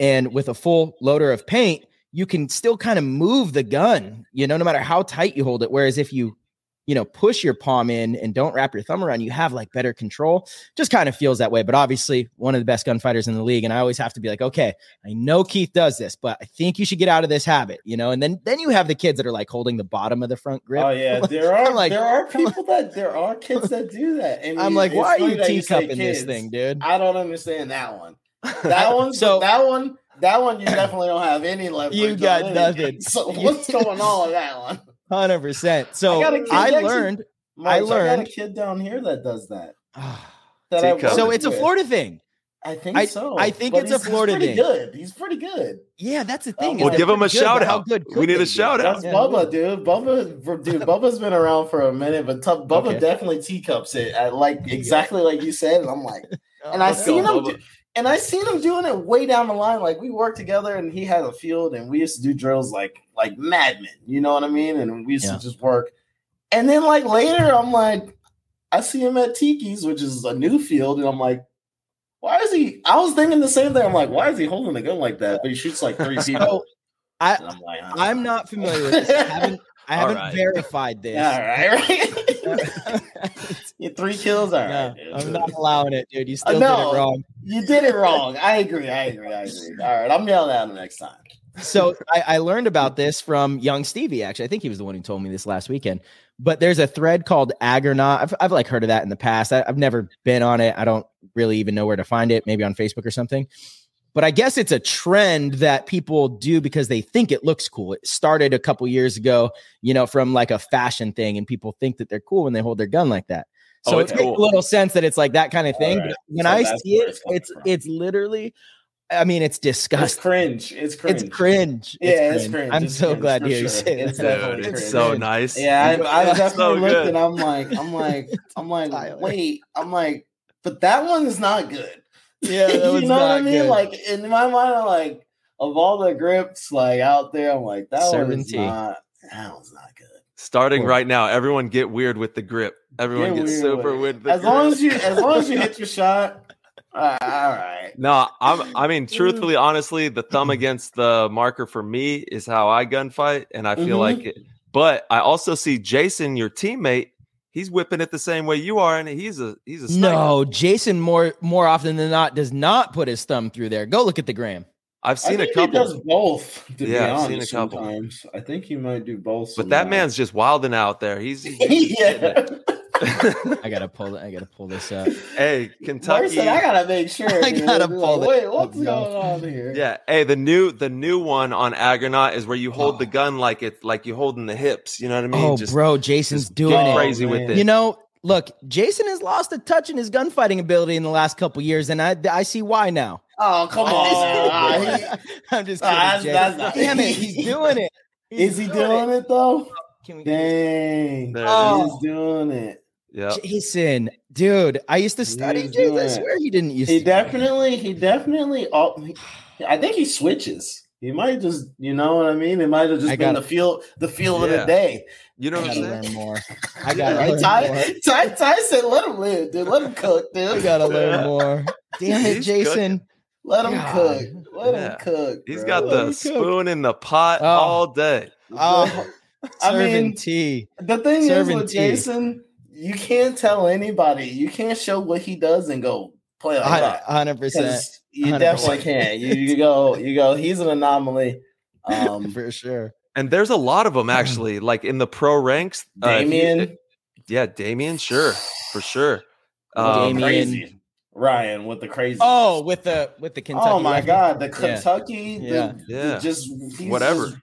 And with a full loader of paint, you can still kind of move the gun, you know, no matter how tight you hold it. Whereas if you, you know, push your palm in and don't wrap your thumb around, you have like better control. Just kind of feels that way. But obviously, one of the best gunfighters in the league. And I always have to be like, okay, I know Keith does this, but I think you should get out of this habit, you know. And then then you have the kids that are like holding the bottom of the front grip. Oh yeah, there are like- there are people that there are kids that do that, and I'm you- like, why are you teacupping this thing, dude? I don't understand that one. That one, So- that one, that one, you definitely don't have any leverage. You got nothing. So what's going on with that one? Hundred percent. So I, I, a kid actually- learned. Mike, I, learned- got a kid down here that does that. that I so work it's a. Florida thing. I think I- so. I think But it's a he's- Florida he's pretty thing. good. He's pretty good. Yeah, that's the thing. is Well, they're give 'em a good, shout but how good We need they a be? shout out. That's Yeah. Bubba, dude. Bubba, dude. Bubba's been around for a minute, but t- Bubba Okay. definitely teacups it at like exactly like you said. And I'm like, and I Let's seen go, him, Bubba. And I seen him doing it way down the line. Like we worked together, and he had a field, and we used to do drills like like madmen. You know what I mean? And we used Yeah. to just work. And then like later, I'm like, I see him at Tiki's, which is a new field, and I'm like. Why is he? I was thinking the same thing. I'm like, why is he holding a gun like that? But he shoots like three people. I And I'm like, I'm not familiar with this. I haven't I haven't right. verified this. All right, right. Three kills. All No, right. I'm not allowing it, dude. You Uh, still did it wrong. You did it wrong. I agree. I agree. I agree. All right, I'm yelling at him next time. So I, I learned about this from young Stevie. Actually, I think he was the one who told me this last weekend. But there's a thread called Agronaut. I've, I've like heard of that in the past. I, I've never been on it. I don't really even know where to find it. Maybe on Facebook or something. But I guess it's a trend that people do because they think it looks cool. It started a couple years ago, you know, from like a fashion thing, and people think that they're cool when they hold their gun like that. So Oh, it it's makes cool. a little sense that it's like that kind of thing. Alright. But when So I see it, it's it's from. it's literally, I mean, it's It's disgusting. cringe. It's cringe. It's cringe. Yeah, it's cringe. I'm It's so cringe, glad to hear you sure. say It's that. Dude, it's so nice. Yeah, I, I definitely so looked good. and I'm like, I'm like, I'm like, Tyler. wait, I'm like, but that one is not good. Yeah, that you was know what I mean? good. Like in my mind, I'm like, of all the grips like out there, I'm like, that one's Servantee. not. That one's not good. Starting Cool. right now, everyone get weird with the grip. Everyone Get gets super with it. with the As long as you, as long as you hit your shot. All right, all right. No, I'm. I mean, truthfully, honestly, the thumb against the marker for me is how I gunfight, and I feel Mhm. like it. But I also see Jason, your teammate. He's whipping it the same way you are, and he's a he's a sniper. No, Jason more more often than not does not put his thumb through there. Go look at the gram. I've I seen a think He does couple, both. To Yeah, be I've seen a couple. Sometimes. I think he might do both. but that man's just wilding out there. He's, he's yeah. I gotta pull. I gotta pull this up. hey Kentucky. said, I gotta make sure. I dude." gotta Like, pull it Wait, what's going on here? Yeah, hey, the new the new one on Agronaut is where you hold the Oh. gun like it's like you holding the hips. You know what I mean? Oh, just bro, Jason's just doing it. crazy Oh, with man. it. You know, look, Jason has lost a touch in his gunfighting ability in the last couple years, and I I see why now. Oh, come on. I'm just Ah, kidding. that's- Jay. that's not- Damn it, he's doing it. is he doing it though? Can we Dang. It Oh. He's doing it. Yeah. Jason, dude, I used to study He's Jason. I swear he didn't used He to. definitely, he definitely. Oh, he- I think he switches. He might just, you know what I mean. It might have just I been gotta- the feel, the feel of the day. You know I what I'm gotta saying? learn more. I gotta right? learn Ty, more. Ty, Ty said, "Let him live, dude. Let him cook, dude. I gotta learn more. Damn it, He's Jason. Let him God. cook." Let Yeah. him cook. He's bro. got Let the him cook. spoon in the pot Oh. all day. Oh, I serving mean, tea. the thing is with tea. Jason, you can't tell anybody. You can't show what he does and go play like that. Hundred percent. you 100%. definitely can't. You, you go, you go. He's an anomaly. Um, for sure. And there's a lot of them actually, like in the pro ranks. uh, Damien, yeah, Damien, sure, for sure. Um, Damien. Ryan with the crazy. Oh, with the with the Kentucky. oh my lefty. God, the Yeah. Kentucky, the- Yeah. the Yeah. just he's Whatever. just-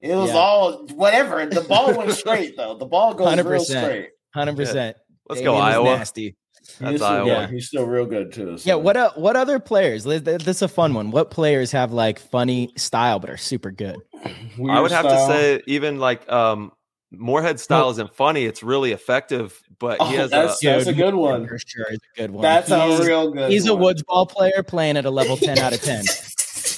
it was Yeah. all whatever. The ball went straight though. The ball goes real 100%. straight. Hundred percent. let's go Iowa. Nasty. That's he's still, Iowa. Yeah, he's still real good too. so. Yeah. What uh, what other players? This is a fun one. What players have like funny style but are super good? I Weird would have to say even like um Moorhead style isn't funny. It's really effective, but Oh, he has that's, a that's a good one. For sure, it's a good one. That's he's, a real good. He's a woods ball player playing at a level ten out of ten.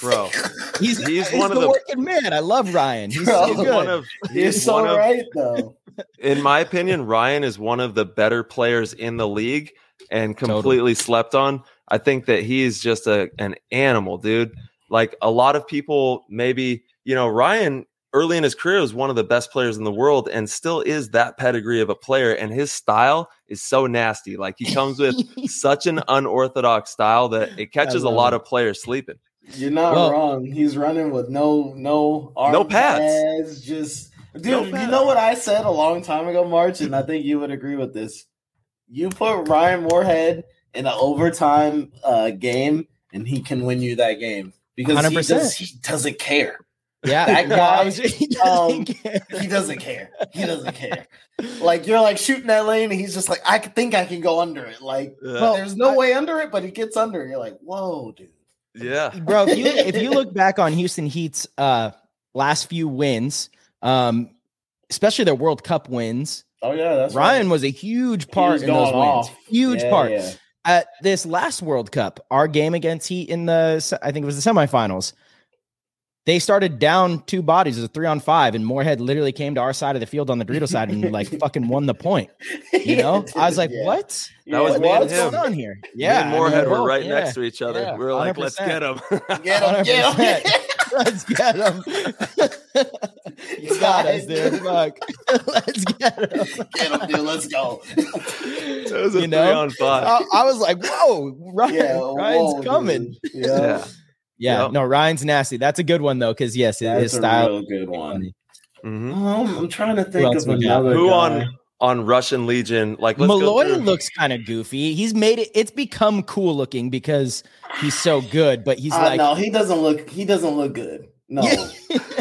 bro. He's He's he's one of the the- working man. I love Ryan. He's Bro, so He's good. one of You're he's so one of right though. in my opinion, Ryan is one of the better players in the league and completely slept on. I think that he is just a an animal, dude. Like a lot of people, maybe you know, Ryan early in his career was one of the best players in the world, and still is that pedigree of a player. And his style is so nasty. Like he comes with such an unorthodox style that it catches a lot it. of players sleeping. You're not Well- wrong. He's running with no no arm No pads. pads, Just dude, No you know what I said a long time ago, March, and I think you would agree with this. You put Ryan Moorhead in an overtime uh, game, and he can win you that game because he, 100%. does, he doesn't care. yeah, That guy, he um, doesn't care. He doesn't care. He doesn't care. Like you're like shooting that lane, and he's just like, I could think I can go under it. Like Yeah. there's no way under it, but he gets under it. You're like, whoa, dude. Yeah. bro. If you if you look back on Houston Heat's uh, last few wins, um, especially their World Cup wins, Oh yeah, that's Ryan right. was a huge part in those going wins. off. Huge Yeah, part. yeah. At this last World Cup, our game against Heat in the I think it was the semifinals. They started down two bodies, it was a three on five, and Moorhead literally came to our side of the field on the Dorito side and like fucking won the point. You know, I was like, Yeah. "What? That was What- me and what's him. going on here?" Yeah, Yeah, and I mean, Moorhead were both, right yeah. next to each other. Yeah, we were like, let's get him. Get him, get him. Let's get him. you got us, dude. Fuck. Let's get him. Get him, dude. Let's go. it was a You know? three on five. I, I was like, "Whoa, Ryan, Yeah, Ryan's whoa, coming." dude. Yeah, yeah. Yeah, Yep. no, Ryan's nasty. That's a good one though, because yes, his- his that's a style. real good one. Mhm. Um, I'm trying to think of we got? another Who guy. on on Russian Legion? Like let's Malloy through- looks kind of goofy. He's made it. It's become cool looking because he's so good. But he's Uh, like, no, he doesn't look. He doesn't look good. No,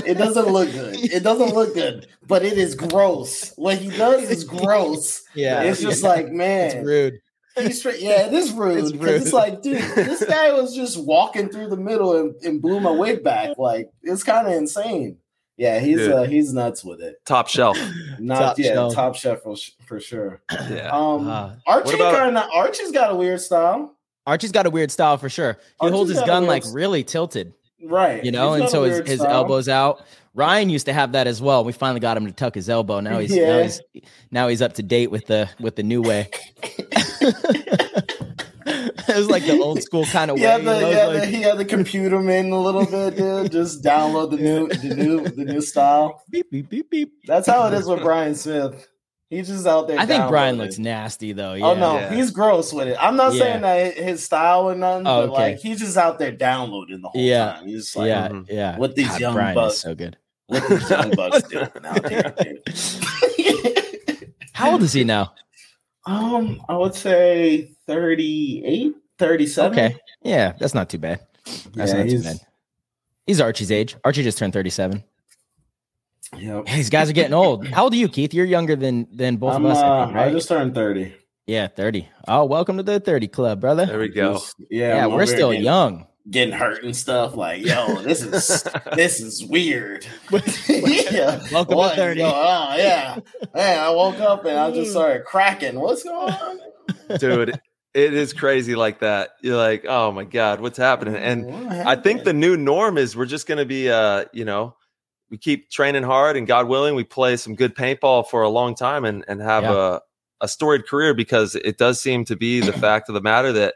it doesn't look good. It doesn't look good, but it is gross. What he does is gross. yeah, it's just yeah. like man, it's rude. He's straight. Yeah, it is rude. It's because It's, like, dude, this guy was just walking through the middle and, and blew my wig back. Like it's kind of insane. Yeah, he's Dude. uh, he's nuts with it. top shelf. Not Top yeah, shelf. top chef for, for sure. Yeah. Um, Ah. Archie about- kind of Archie's got a weird style, Archie's got a weird style for sure. He Archie's holds his gun like s- really tilted, right? you know, and so his, weird his elbows out. Ryan used to have that as well. We finally got him to tuck his elbow. Now he's now he's now he's up to date with the with the new way. it was like the old school kind of He way. the, had like- the, he had the computer man a little bit, dude. Just download the new, the new, the new style. beep beep beep beep. That's how it is with Brian Smith. He's just out there. I think Brian looks nasty though. Yeah. Oh no, Yeah. he's gross with it. I'm not Yeah. saying that his style or nothing, Oh, but okay. like he's just out there downloading the whole Yeah. time. He's just like, yeah, Mhm. yeah. What these young Brian bucks- so good. What these young bucks doing out. How old is he now? um, I would say 38, 37. Okay, yeah, that's not too bad. That's Yeah, not too bad. He's Archie's age. Archie just turned thirty-seven. Yep. These guys are getting old. How old are you, Keith? You're younger than than both I'm, of us, I uh, think, right? I just turned 30. Yeah, thirty. Oh, welcome to the thirty club, brother. There we go. Yeah, yeah, we're still here young. Getting hurt and stuff. Like, yo, this is this is weird. yeah. Welcome to What is 30. going on? Yeah. Man, I woke up and I just started cracking. What's going on? Dude, it is crazy like that. You're like, oh my God, what's happening? And What I think the new norm is we're just gonna be uh, you know, we keep training hard and God willing, we play some good paintball for a long time and, and have Yeah. a, a storied career because it does seem to be the fact of the matter that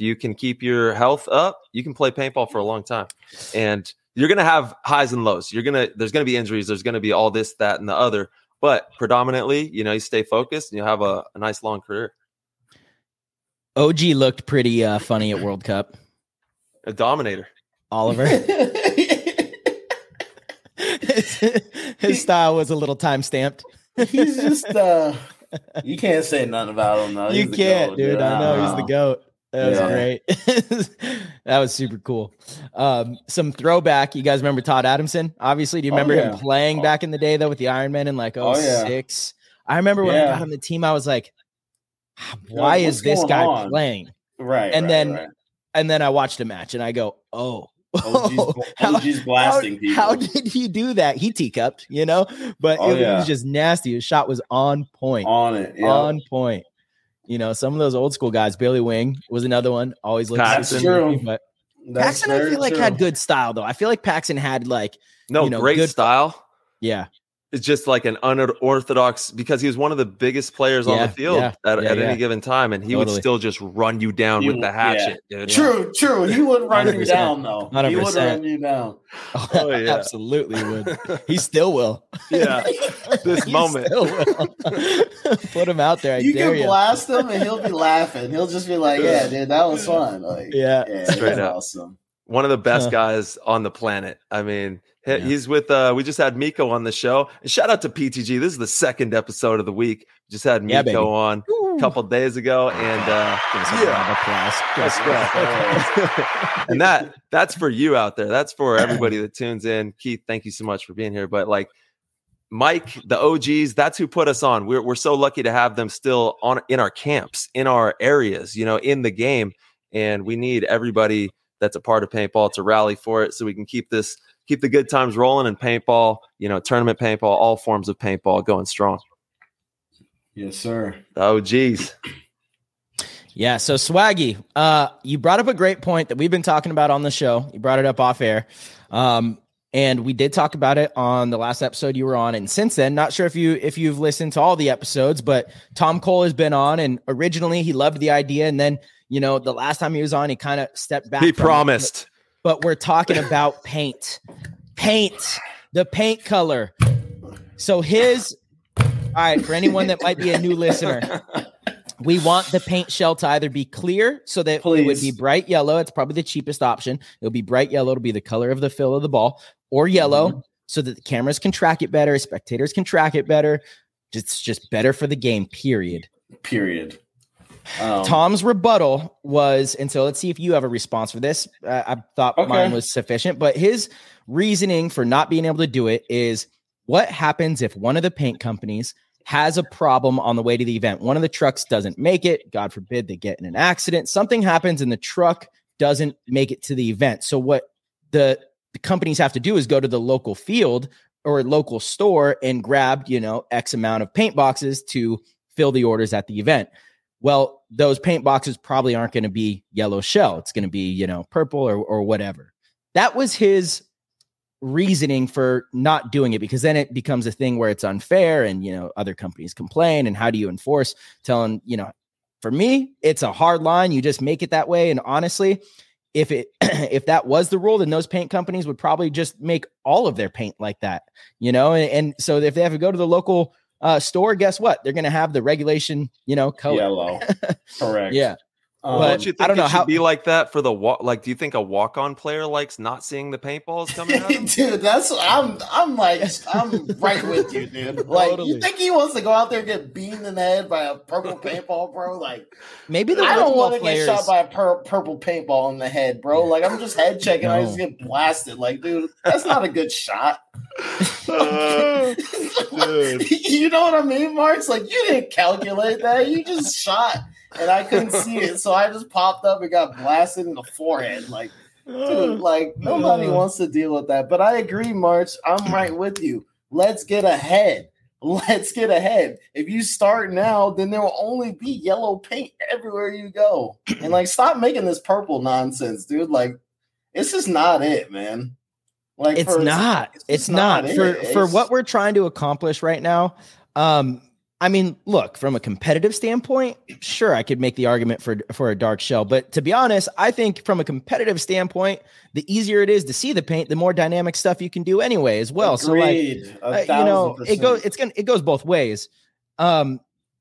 if you can keep your health up, you can play paintball for a long time. And you're gonna have highs and lows. You're gonna there's gonna be injuries. There's gonna be all this, that, and the other. But predominantly, you know, you stay focused and you have a, a nice long career. OG looked pretty uh, funny at World Cup. A dominator. Oliver. his, his style was a little time stamped. He's just uh you can't say nothing about him though. you He's can't, goat, dude. I know he's the goat. That was Yeah. great. that was super cool. Um, some throwback. You guys remember Todd Adamson? Obviously, do you Oh, remember yeah. him playing back in the day though with the Ironmen in like Oh, yeah. 06? I remember when I got on the team, I was like, why like, is this guy on?" playing? Right. And right, then- right. And then I watched a match and I go, oh. OG's, how- OG's blasting how, people. how did he do that? He teacupped, you know, but Oh, it yeah. was just nasty. His shot was on point, on it. Yeah. on point. You know, some of those old school guys, Billy Wing was another one. Always looked That's True. goofy, but That's Paxton, I feel like true. had good style though. I feel like Paxton had like, No, You know, great good- style. yeah, It's just like an unorthodox because he was one of the biggest players on the field yeah, at, yeah, at yeah. any given time, and he Totally. would still just run you down He with would- the yeah. hatchet, dude. True, true. He would run you 100%. down though. He would 100%. run you down. Oh, yeah. absolutely would. He still will. Yeah, this He moment. still will. Put him out there. I you dare can you. blast him and he'll be laughing. He'll just be like, "Yeah, dude, that was fun." Like, Yeah. yeah, Straight up. awesome. One of the best guys on the planet. I mean, he- Yeah. he's with. uh We just had Miko on the show. And shout out to PTG. This is the second episode of the week. Just had Yeah, Miko baby. on a couple days ago, and uh Give us a round of applause. Give us a and that that's for you out there. That's for everybody that tunes in. Keith, thank you so much for being here. But like Mike, the OGs, that's who put us on. We're we're so lucky to have them still on in our camps, in our areas, you know, in the game. And we need everybody that's a part of paintball to rally for it so we can keep this keep the good times rolling and paintball, you know, tournament paintball, all forms of paintball going strong. Yes, sir. Oh, OGs. Yeah, so Swaggy, uh, you brought up a great point that we've been talking about on the show. You brought it up off air. Um, and we did talk about it on the last episode you were on. And since then, not sure if you if you've listened to all the episodes, but Tom Cole has been on and originally he loved the idea. And then, you know, the last time he was on, he kind of stepped back. He from it. promised. but we're talking about paint. Paint, the paint color. So his all right, for anyone that might be a new listener, we want the paint shell to either be clear so that it would be bright yellow. It's probably the cheapest option. It'll be bright yellow It'll be the color of the fill of the ball, or yellow mm-hmm. so that the cameras can track it better, spectators can track it better. It's just better for the game, period. Period. Um, Tom's rebuttal was, and so let's see if you have a response for this. Uh, I thought Okay. mine was sufficient, but his reasoning for not being able to do it is what happens if one of the paint companies has a problem on the way to the event? One of the trucks doesn't make it. God forbid they get in an accident. Something happens and the truck doesn't make it to the event. So, what the, the companies have to do is go to the local field or local store and grab, you know, X amount of paint boxes to fill the orders at the event. Well, those paint boxes probably aren't going to be yellow shell. It's going to be, you know, purple or, or whatever. That was his reasoning for not doing it because then it becomes a thing where it's unfair and, you know, other companies complain. And how do you enforce telling, you know, for me, it's a hard line. You just make it that way. And honestly, if it if that was the rule, then those paint companies would probably just make all of their paint like that, you know. And, and so if they have to go to the local uh, store, guess what? They're going to have the regulation, you know, color. yellow. Correct. Yeah. Um, But- Don't you think I don't know it should how- be like that for the walk? Like, do you think a walk-on player likes not seeing the paintballs coming at him? dude, that's I'm I'm like I'm right with you, dude. Like Totally. you think he wants to go out there and get beamed in the head by a purple paintball, bro? Like Maybe the I don't want to get players. shot by a pur- purple paintball in the head, bro. Like I'm just head checking, I just get blasted. Like, dude, that's not a good shot. Uh, dude. you know what I mean, Marks? Like you didn't calculate that. You just shot, and I couldn't see it, so I just popped up and got blasted in the forehead. Like, dude, like nobody wants to deal with that. But I agree, March. I'm right with you. Let's get ahead. Let's get ahead. If you start now, then there will only be yellow paint everywhere you go. And like, stop making this purple nonsense, dude. Like, it's just not it, man. Like, it's for- not. just It's, not, for it. for what we're trying to accomplish right now. Um, I mean, look, from a competitive standpoint, sure, I could make the argument for for a dark shell, but to be honest, I think from a competitive standpoint, the easier it is to see the paint, the more dynamic stuff you can do anyway as well. Agreed. So like, uh, you know, it goes it's going to it goes both ways. Um,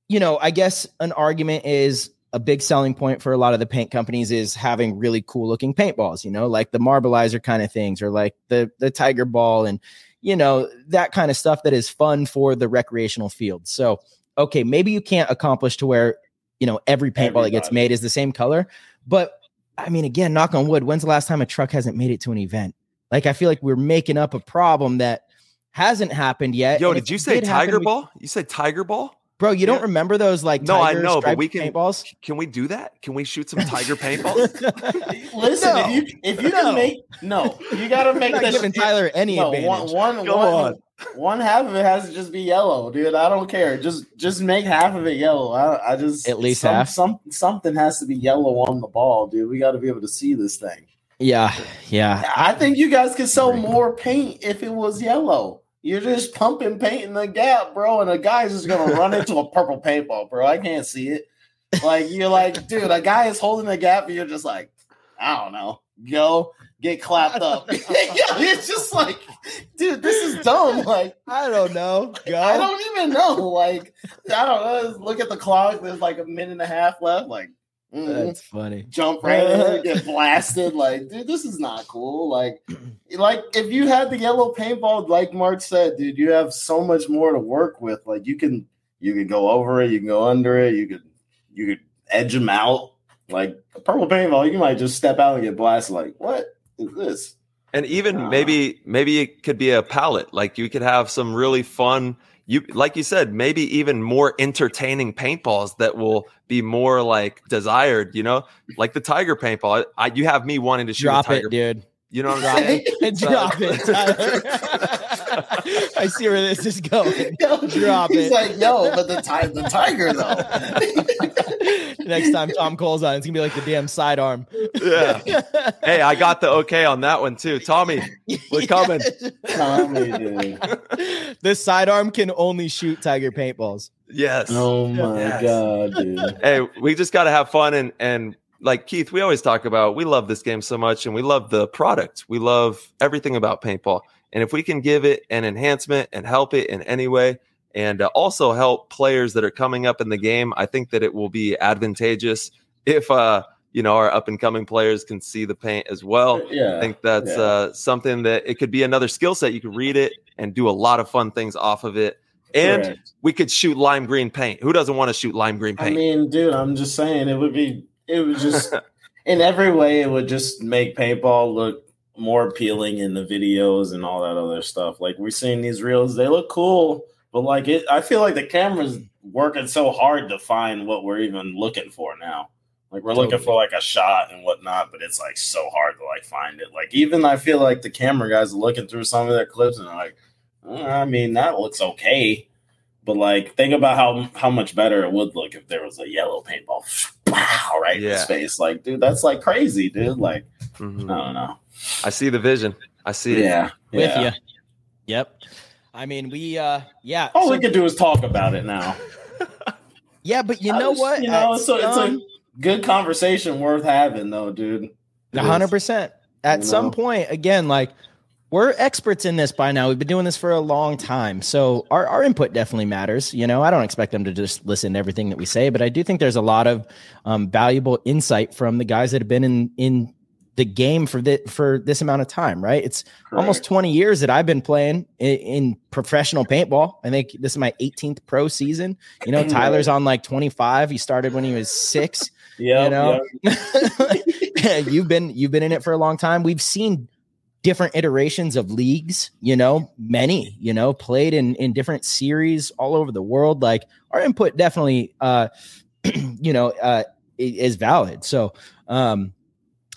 you know, I guess an argument is a big selling point for a lot of the paint companies is having really cool looking paintballs, you know, like the Marballizer kind of things or like the the tiger ball and you know, that kind of stuff that is fun for the recreational field. So, okay, maybe you can't accomplish to where, you know, every paintball Everybody. that gets made is the same color. But I mean, again, knock on wood, when's the last time a truck hasn't made it to an event? Like, I feel like we're making up a problem that hasn't happened yet. Yo, did you say tiger happen, ball? We- you said tiger ball? Bro, you don't remember those like no, I know, but we can paintballs. Can we do that? Can we shoot some tiger paintballs? Listen, no. if you if you no. can make no, you got to make this. Giving Tyler any no, advantage. One, one, Go one, on. one half of it has to just be yellow, dude. I don't care. Just just make half of it yellow. I, I just at least some, half. Some something has to be yellow on the ball, dude. We got to be able to see this thing. Yeah, yeah. I think you guys could sell more paint if it was yellow. You're just pumping paint in the gap, bro, and a guy's just gonna run into a purple paintball, bro. I can't see it. Like you're like, dude, a guy is holding the gap, and you're just like, I don't know, go get clapped up. it's just like, dude, this is dumb. Like, I don't know. Go. I don't even know. Like, I don't know. Look at the clock. There's like a minute and a half left. Like, Mm-hmm. That's funny. Jump right in, get blasted. Like, dude, this is not cool. Like, like if you had the yellow paintball, like Mark said, dude, you have so much more to work with. Like, you can you can go over it, you can go under it, you could you could edge them out. Like a purple paintball, you might just step out and get blasted. Like, what is this? And even uh, maybe maybe it could be a palette. Like you could have some really fun you like you said maybe even more entertaining paintballs that will be more like desired you know? Like the tiger paintball. I, I you have me wanting to shoot drop a tiger it dude. You know what i'm saying? drop it i see where this is going. Yo, drop he's it. like yo but the, ti- the tiger though. Next time tom cole's on it's gonna be like the damn sidearm. Yeah. Hey i got the okay on that one too. Tommy we're coming. Tommy dude. This sidearm can only shoot tiger paintballs. Yes. Oh my yes. god dude. Hey we just got to have fun and and like Keith, we always talk about we love this game so much and we love the product. We love everything about paintball. And if we can give it an enhancement and help it in any way and uh, also help players that are coming up in the game, I think that it will be advantageous if uh you know our up and coming players can see the paint as well. Yeah, I think that's yeah. uh something that it could be another skill set. You could read it and do a lot of fun things off of it. And Correct. we could shoot lime green paint. Who doesn't want to shoot lime green paint? I mean, dude, I'm just saying it would be it was just in every way it would just make paintball look more appealing in the videos and all that other stuff. Like we're seeing these reels, they look cool, but like it I feel like the camera's working so hard to find what we're even looking for now. Like we're looking for like a shot and whatnot, but it's like so hard to like find it. Like even I feel like the camera guys are looking through some of their clips and like, oh, I mean that looks okay. But like, think about how how much better it would look if there was a yellow paintball, wow, right yeah. in his face. Like, dude, that's like crazy, dude. Like, mm-hmm. I don't know. I see the vision. I see yeah, it. With yeah. you. Yep. I mean, we uh yeah. All so, we can do is talk about it now. yeah, but you know what? You know, so it's a good conversation worth having, though, dude. hundred percent. At you some point, again, like we're experts in this by now. We've been doing this for a long time. So our, our input definitely matters. You know, I don't expect them to just listen to everything that we say, but I do think there's a lot of um, valuable insight from the guys that have been in, in the game for the, for this amount of time, right? It's almost 20 years that I've been playing in, in, professional paintball. I think this is my 18th pro season. You know, Tyler's on like 25. He started when he was six. Yeah. You know, yep. you've been, you've been in it for a long time. We've seen different iterations of leagues, you know, many, you know, played in in different series all over the world. Like our input definitely uh you know, uh is valid. So, um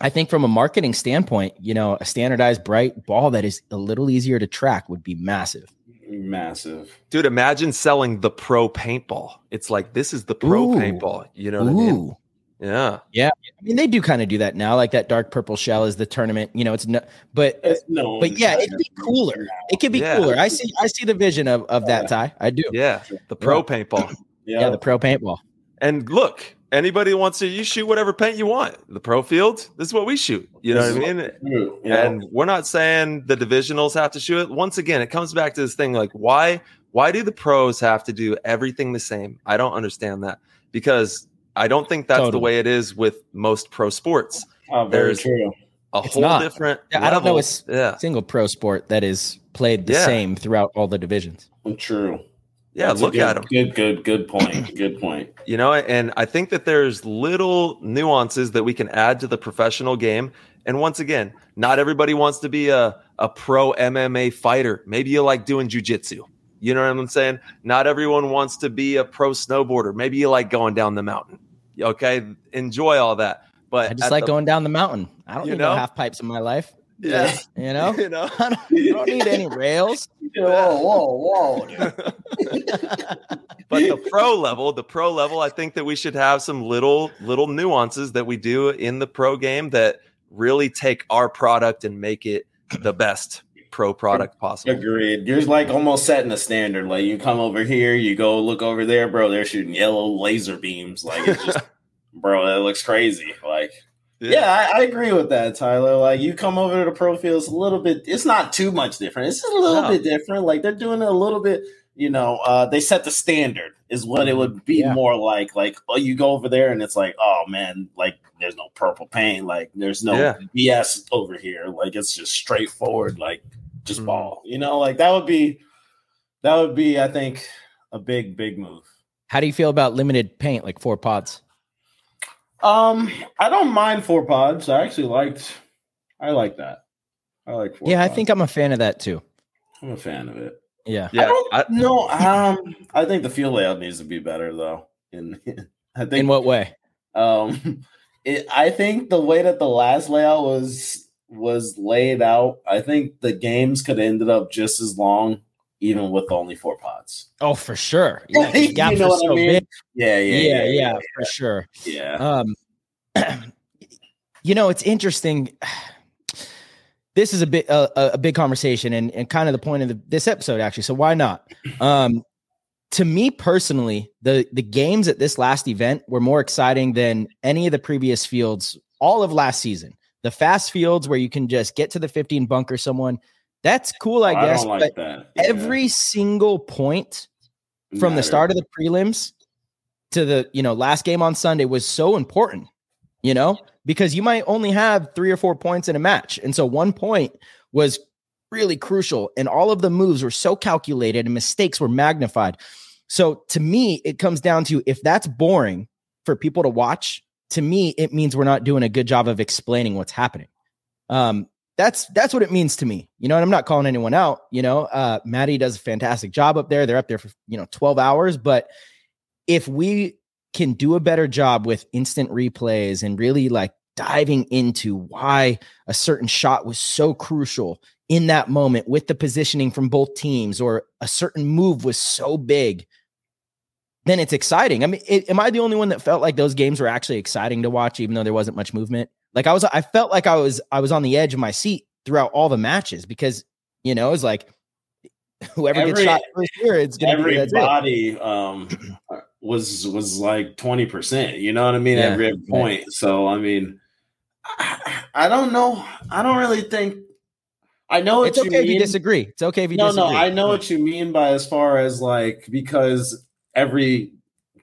I think from a marketing standpoint, you know, a standardized bright ball that is a little easier to track would be massive. Massive. Dude, imagine selling the pro paintball. It's like this is the pro Ooh. paintball, you know what Ooh. I mean? Yeah. Yeah. I mean, they do kind of do that now. Like that dark purple shell is the tournament. You know, it's no, but It's no, but yeah, it'd be cooler. It could be Yeah. cooler. I see. I see the vision of of that tie. I do. Yeah. The pro paintball. Yeah, Yeah, the pro paintball. And look, anybody wants to, you shoot whatever paint you want. The pro field, this is what we shoot. You know This what I is mean? True. Yeah. And we're not saying the divisionals have to shoot it. Once again, it comes back to this thing like why why do the pros have to do everything the same? I don't understand that because I don't think that's the way it is with most pro sports. oh, very there's- true. A It's whole not. different. Yeah, I don't know level. a s- Yeah, Single pro sport that is played the Yeah. same throughout all the divisions. True. yeah. That's look good, at them. Good, good, good point. Good point. you know and i think that there's little nuances that we can add to the professional game and once again not everybody wants to be a, a pro mma fighter maybe you like doing jujitsu you know what i'm saying not everyone wants to be a pro snowboarder maybe you like going down the mountain okay enjoy all that but I just like the- going down the mountain. I don't You need no half pipes in my life. yeah You know, you know I don't, I don't need any rails. Whoa, whoa, whoa! but the pro level the pro level i think that we should have some little little nuances that we do in the pro game that really take our product and make it the best pro product possible Agreed. You're like almost setting a standard. Like you come over here, you go look over there, bro. They're shooting yellow laser beams. Like it's just, bro, that looks crazy. Like Yeah, I, I agree with that, Tyler. Like you come over to the pro field, it's a little bit. It's not too much different. It's a little No. bit different. Like they're doing it a little bit. You know, uh, they set the standard is what it would be Yeah. more like. Like oh, you go over there and it's like, oh man, like there's no purple paint. Like there's no Yeah. BS over here. Like it's just straightforward. Like just Mhm. ball. You know, like that would be that would be, I think, a big big move. How do you feel about limited paint, like four pods? Um, I don't mind four pods. I actually liked. I like that. I like. Four yeah, I think I'm a fan of that too. I'm a fan of it. Yeah. I yeah don't I- know. Um, I think the field layout needs to be better though. In I think In what way? um, it, I think the way that the last layout was was laid out, I think the games could have ended up just as long, even with only four pods. Oh, for sure. Yeah, You know what I mean? big. Yeah, Yeah, yeah, for sure. yeah. Um, you know, it's interesting. This is a bit uh, a a big conversation, and and kind of the point of the, this episode, actually. So why not? Um, to me personally, the the games at this last event were more exciting than any of the previous fields all of last season. The fast fields where you can just get to the 15 bunker someone. That's cool, I I guess. like but. Yeah. every single point from the start of the prelims to the you know last game on Sunday was so important, you know, because you might only have three or four points in a match, and so one point was really crucial, and all of the moves were so calculated and mistakes were magnified. So to me, it comes down to if that's boring for people to watch, to me, it means we're not doing a good job of explaining what's happening. Um, that's that's what it means to me. You know, and I'm not calling anyone out. You know, uh, Maddie does a fantastic job up there. They're up there for you know 12 hours, but if we can do a better job with instant replays and really like diving into why a certain shot was so crucial in that moment with the positioning from both teams or a certain move was so big then it's exciting. I mean, it, am I the only one that felt like those games were actually exciting to watch, even though there wasn't much movement? Like I was, I felt like I was, I was on the edge of my seat throughout all the matches because you know it's like whoever gets shot first here, it's gonna be that's it. everybody um was was like 20% you know what i mean Yeah, every right. point so i mean I, I don't know i don't really think i know what It's okay if you disagree. It's okay if you no disagree. no i know what you mean by as far as like because every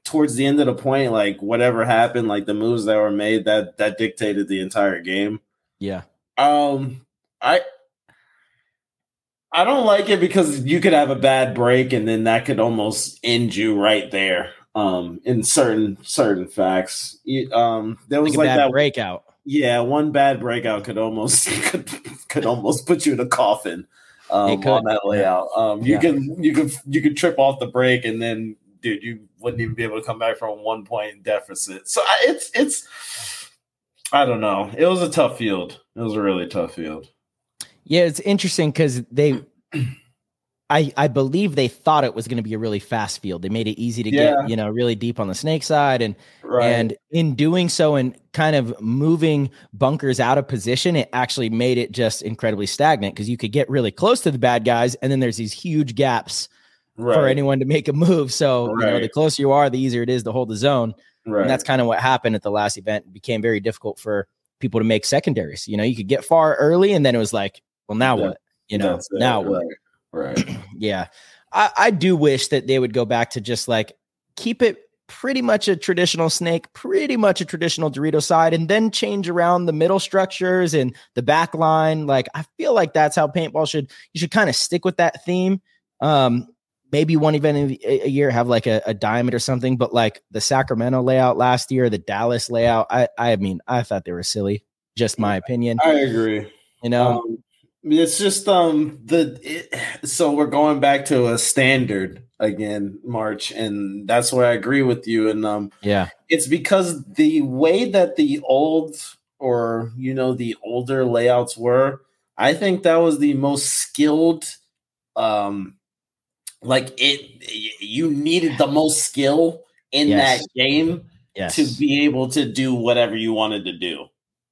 towards the end of the point like whatever happened like the moves that were made that that dictated the entire game Yeah, um, I I don't like it because you could have a bad break and then that could almost end you right there. Um, in certain certain facts, You- um, there was like a like bad that. breakout. Yeah, one bad breakout could almost could, could almost put you in a coffin. Um, on that layout. Um, you Yeah. can you could you could trip off the break and then, dude, you wouldn't even be able to come back from a one point deficit. So I, it's it's. I don't know. It was a tough field. It was a really tough field. Yeah, it's interesting because they I, I believe they thought it was going to be a really fast field. They made it easy to Yeah. get, you know, really deep on the snake side. And Right. and in doing so and kind of moving bunkers out of position, it actually made it just incredibly stagnant because you could get really close to the bad guys, and then there's these huge gaps right. for anyone to make a move. So you know, the closer you are, the easier it is to hold the zone. right. And that's kind of what happened at the last event. It became very difficult for people to make secondaries. You know, you could get far early, and then it was like, well, now Yeah. what? You know, now what? right. Right. Yeah. I, I do wish that they would go back to just like keep it pretty much a traditional snake, pretty much a traditional Dorito side, and then change around the middle structures and the back line. Like I feel like that's how paintball should you should kind of stick with that theme. Um, maybe one event a, a year have like a, a diamond or something, but like the Sacramento layout last year, the Dallas layout, I I mean, I thought they were silly. Just my opinion. I agree. You know, Um, it's just um the it, so we're going back to a standard again, March, and that's where I agree with you. And um, yeah. it's because the way that the old or you know the older layouts were, I think that was the most skilled. Um, like it, you needed the most skill in Yes. that game Yes. to be able to do whatever you wanted to do.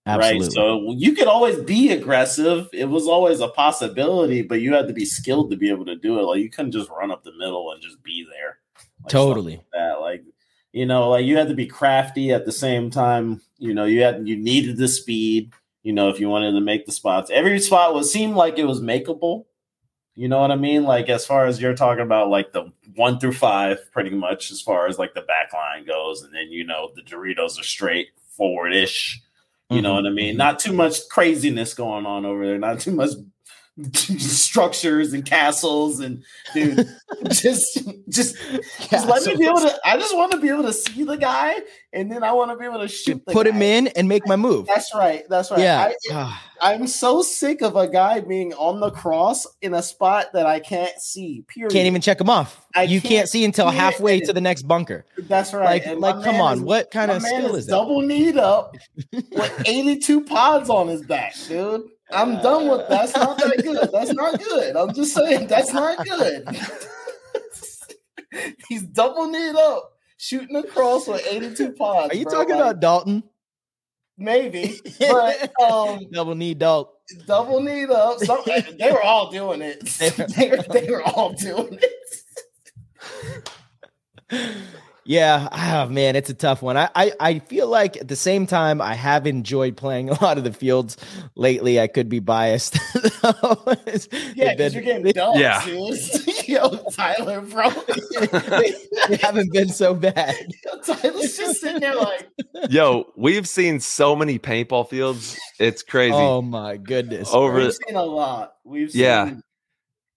Absolutely. Right. So you could always be aggressive. It was always a possibility, but you had to be skilled to be able to do it. Like you couldn't just run up the middle and just be there. Like, totally. like that. Like, you know, like you had to be crafty at the same time. You know, you had you needed the speed, you know, if you wanted to make the spots. Every spot was seemed like it was makeable. You know what I mean? Like as far as you're talking about like the one through five, pretty much as far as like the back line goes, and then you know the Doritos are straight forward ish. You know Mhm. what I mean? Not too much craziness going on over there. Not too much structures and castles and dude, just just just let me be able to. I just want to be able to see the guy, and then I want to be able to shoot. The put him in and make my move. That's right. That's right. Yeah. I, Ah, I'm so sick of a guy being on the cross in a spot that I can't see. Period. can't even check him off. I you can't, can't see until it, halfway to the next bunker. That's right. Like, And like, come on, is- what kind of skill is is that? double kneed up with 82 pods on his back, dude. I'm done with that. that's not that good. That's not good. I'm just saying that's not good. He's double kneed up, shooting across with 82 pods. Are you bro. talking Like, about Dalton? maybe? But um, Double knee Dalton. double knee up. Some, they were all doing it. They were, they were all doing it. Yeah, oh man, it's a tough one. I, I I feel like at the same time I have enjoyed playing a lot of the fields lately. I could be biased. Yeah, they've because been- you're getting dumped, Yeah. Yo, Tyler, bro. they, they haven't been so bad. Tyler's just sitting there like, Yo, we've seen so many paintball fields. It's crazy. Oh my goodness. Over we've seen a lot. We've seen Yeah.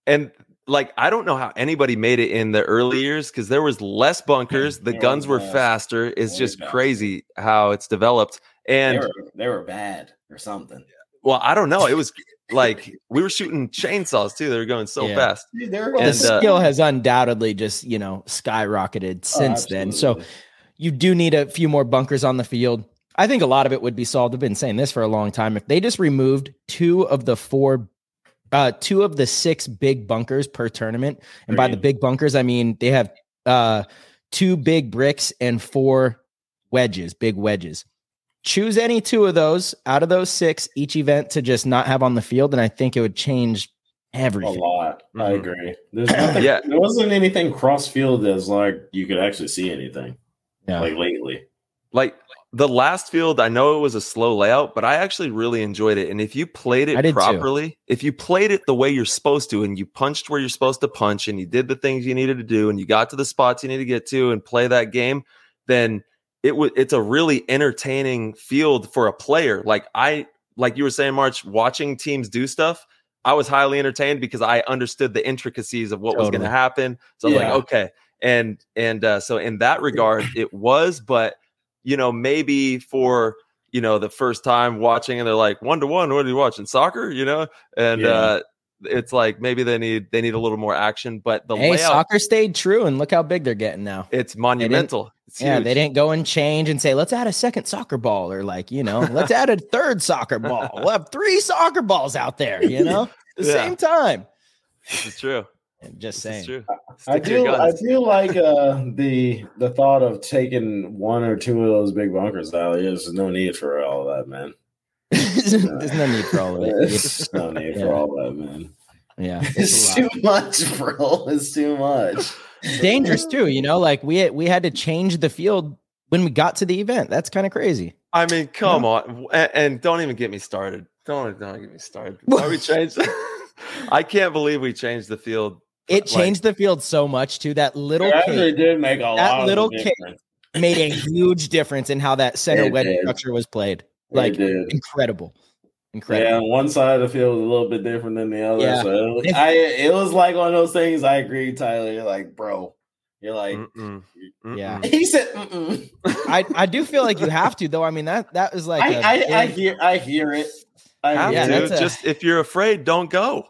and like I don't know how anybody made it in the early years because there was less bunkers. The They were guns were fast. faster. It's Way just crazy how it's developed. they And were they were bad or something. well, I don't know. It was like we were shooting chainsaws too. They were going so Yeah. fast. Dude, they were the And, uh, skill has undoubtedly just, you know, skyrocketed since then. So you do need a few more bunkers on the field. I think a lot of it would be solved. I've been saying this for a long time. If they just removed two of the four, uh, two of the six big bunkers per tournament, and by the big bunkers, I mean they have uh, two big bricks and four wedges, big wedges. Choose any two of those out of those six each event to just not have on the field, and I think it would change everything. a lot. I Mhm. agree. There's nothing, Yeah. there wasn't anything cross field as like you could actually see anything Yeah. like lately. Like the last field, I know it was a slow layout, but I actually really enjoyed it. And if you played it did too. properly, if you played it the way you're supposed to, and you punched where you're supposed to punch, and you did the things you needed to do, and you got to the spots you need to get to, and play that game, then it was it's a really entertaining field for a player. Like I, like you were saying, March, watching teams do stuff. I was highly entertained because I understood the intricacies of what was going to happen. So I'm like, okay, and and uh, so in that regard, it was, but you know, maybe for you know the first time watching, and they're like one to one. What are you watching? Soccer, you know, and Yeah. uh, it's like maybe they need they need a little more action. But the Hey, layout, soccer stayed true, and look how big they're getting now. it's monumental. It's Yeah, huge. they didn't go and change and say, let's add a second soccer ball, or like, you know, let's add a third soccer ball. We'll have three soccer balls out there, you know, at the Yeah. same time. it's true. Just This saying. I Stick do. I guns. do like uh, the the thought of taking one or two of those big bunkers out. There's no need for all that, man. There's no need for all of it. There's no need Yeah. for all that, man. Yeah, It's it's too much, bro. It's too much. It's dangerous too. You know, like we we had to change the field when we got to the event. That's kind of crazy. I mean, come on, and, and don't even get me started. Don't don't get me started. Why we changed? I can't believe we changed the field. It Like- changed the field so much too. That little It kick did make a lot little of kick made a huge difference in how that center It wedge did. structure was played. It Like did. incredible, Yeah, one side of the field was a little bit different than the other. Yeah. So it was, I, it was like one of those things. I agree, Tyler. You're like, bro. You're like, Mm-mm, Yeah. mm-mm. he said, Mm-mm. I I do feel like you have to though. I mean that that was like I a I I big- hear, I hear it. I Have Yeah, to. it. Just if you're afraid, don't go.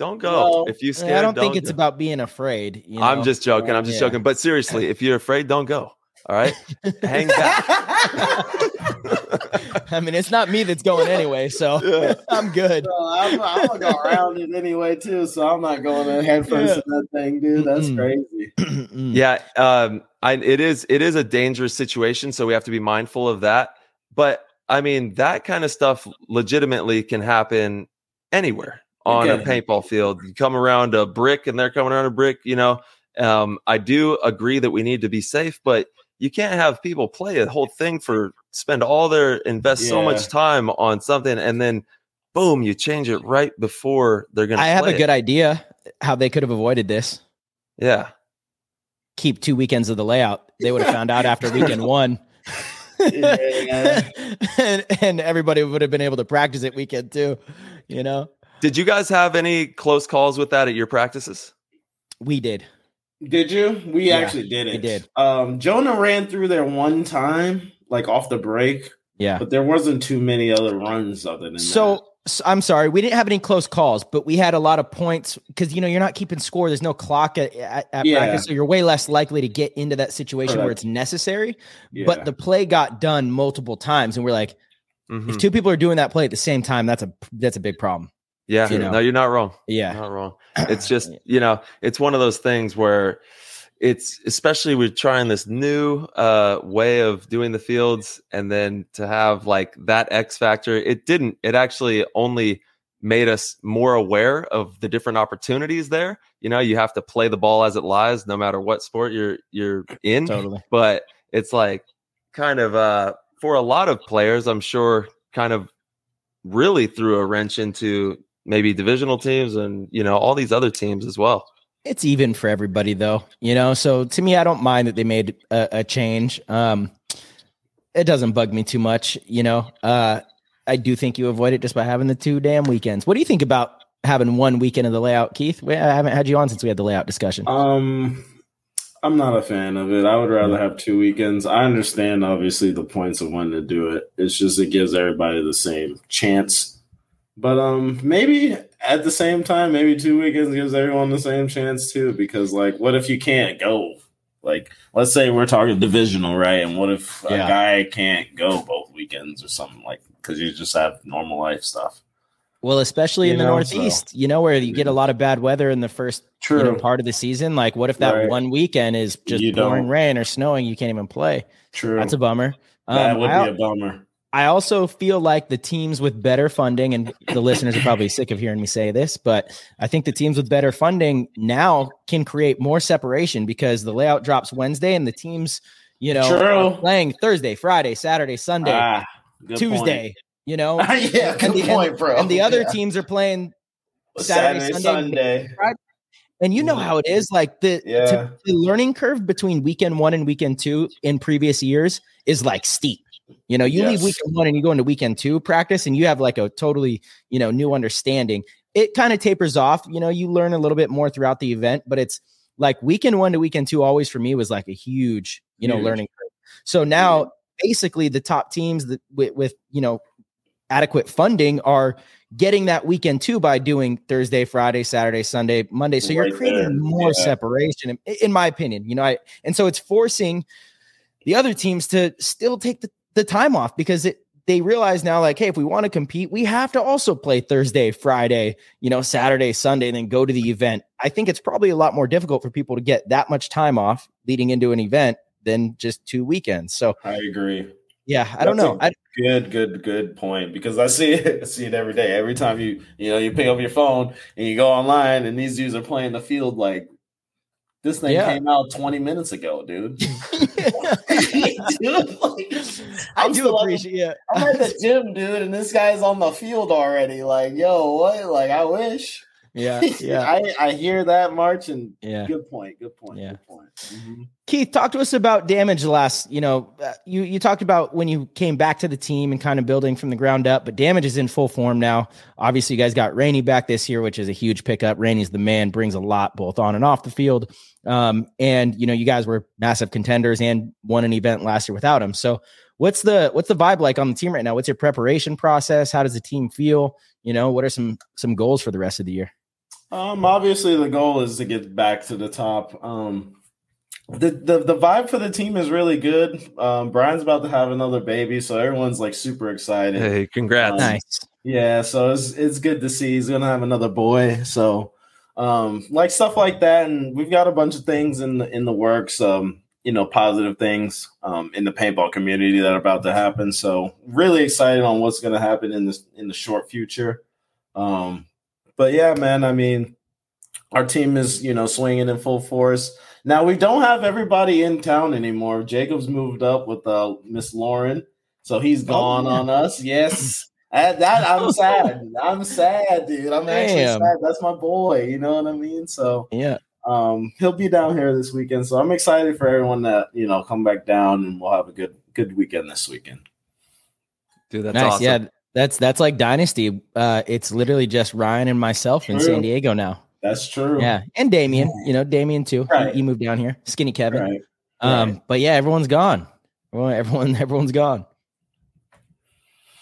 Don't go. Well, if you scare. I, scared, don't think it's about being afraid. You know? I'm just joking. I'm just Yeah. joking. But seriously, if you're afraid, don't go. All right, hang back. I mean, it's not me that's going anyway, so Yeah. I'm good. So I'm, I'm gonna go around it anyway too, so I'm not going in head first in that thing, dude. That's Mm-mm. crazy. Yeah um I, it is it is a dangerous situation so we have to be mindful of that but i mean that kind of stuff legitimately can happen anywhere on a paintball field you come around a brick and they're coming around a brick you know um i do agree that we need to be safe but you can't have people play a whole thing for spend all their invest so much time on something and then boom you change it right before they're gonna I have a it. good idea how they could have avoided this. yeah Keep two weekends of the layout. They would have found out after weekend one. Yeah. and, and everybody would have been able to practice it weekend two. You know, did you guys have any close calls with that at your practices we did. Did you? We Yeah, actually did it. we did. Um, Jonah ran through there one time, like off the break, Yeah. but there wasn't too many other runs other than that. So, so I'm sorry, we didn't have any close calls, but we had a lot of points because you know you're not keeping score. There's no clock at, at, at Yeah. practice, so you're way less likely to get into that situation where it's necessary. Yeah. But the play got done multiple times, and we're like, Mhm. if two people are doing that play at the same time, that's a that's a big problem. Yeah, you know. no, you're not wrong. Yeah, Not wrong. It's just you know, it's one of those things where it's especially we're trying this new uh way of doing the fields, and then to have like that X factor, it didn't. It actually only made us more aware of the different opportunities there. You know, you have to play the ball as it lies, no matter what sport you're you're in. totally. But it's like kind of uh for a lot of players, I'm sure, kind of really threw a wrench into maybe divisional teams and you know all these other teams as well. It's even for everybody though, you know. So to me, I don't mind that they made a, a change. Um, it doesn't bug me too much, you know. Uh, I do think you avoid it just by having the two damn weekends. What do you think about having one weekend of the layout, Keith? We, I haven't had you on since we had the layout discussion. Um, I'm not a fan of it. I would rather have two weekends. I understand, obviously, the points of when to do it. It's just it gives everybody the same chance. But um, maybe at the same time, maybe two weekends gives everyone the same chance too. Because like, what if you can't go? Like, let's say we're talking divisional, right? And what if a Yeah. guy can't go both weekends or something like because you just have normal life stuff. Well, especially You in the know, Northeast, you know, where you get a lot of bad weather in the first True. you know, part of the season. Like, what if that Right. one weekend is just You pouring don't. rain or snowing? You can't even play. True. That's a bummer. that Um, would I, be a bummer. I also feel like the teams with better funding, and the listeners are probably sick of hearing me say this, but I think the teams with better funding now can create more separation because the layout drops Wednesday and the teams, you know, playing Thursday, Friday, Saturday, Sunday, Ah, Tuesday, you know, yeah, good and the, point, bro. and the other Yeah. teams are playing Saturday, Saturday, Sunday, Sunday. And you know how it is. Like the, Yeah. to- the learning curve between weekend one and weekend two in previous years is like steep. You know, you leave Yes. weekend one and you go into weekend two practice and you have like a totally, you know, new understanding. It kind of tapers off. You know, you learn a little bit more throughout the event, but it's like weekend one to weekend two always for me was like a huge, you know, Huge. learning curve. So now basically the top teams that with, with you know adequate funding are getting that weekend too by doing Thursday, Friday, Saturday, Sunday, Monday. So you're creating there. more Yeah. separation, in, in my opinion. You know, I and so it's forcing the other teams to still take the, the time off because it they realize now, like, hey, if we want to compete, we have to also play Thursday, Friday, you know, Saturday, Sunday, and then go to the event. I think it's probably a lot more difficult for people to get that much time off leading into an event than just two weekends. So I agree. Yeah, I don't know. I, good, good, good point because I see it, I see it every day. Every time you, you know, you pick up your phone and you go online, and these dudes are playing the field like this thing yeah. came out 20 minutes ago, dude. dude like, I do appreciate it. I'm at the gym, dude, and this guy's on the field already. Like, yo, what? Like, I wish. Yeah, yeah. I, I hear that, March, and yeah. good point. Good point. Yeah. Good point. Mm-hmm. Keith, talk to us about damage last. You know, uh, you you talked about when you came back to the team and kind of building from the ground up, but damage is in full form now. Obviously, you guys got Rainey back this year, which is a huge pickup. Rainey's the man, brings a lot both on and off the field. Um, and you know, you guys were massive contenders and won an event last year without him. So what's the what's the vibe like on the team right now? What's your preparation process? How does the team feel? You know, what are some some goals for the rest of the year? Um, obviously the goal is to get back to the top. Um, the, the the vibe for the team is really good. Um, Brian's about to have another baby, so everyone's like super excited. Hey, congrats! Um, nice. Yeah, so it's it's good to see he's gonna have another boy. So, um, like stuff like that, and we've got a bunch of things in the in the works. Um, you know, positive things um in the paintball community that are about to happen. So, really excited on what's gonna happen in this in the short future. Um, but yeah, man, I mean, our team is you know swinging in full force. Now we don't have everybody in town anymore. Jacob's moved up with uh, Miss Lauren, so he's gone oh, on us. Yes. At that I'm sad. I'm sad, dude. I'm actually sad. That's my boy. You know what I mean? So yeah. Um, he'll be down here this weekend. So I'm excited for everyone that, you know, come back down and we'll have a good good weekend this weekend. Dude, that's nice. Awesome. Yeah, that's that's like dynasty. Uh, it's literally just Ryan and myself in San Diego now. That's true. Yeah, and Damien. You know, Damien too. Right. He, he, moved down here. Skinny Kevin. Right. Um, right. but yeah, everyone's gone. Everyone, everyone, everyone's gone.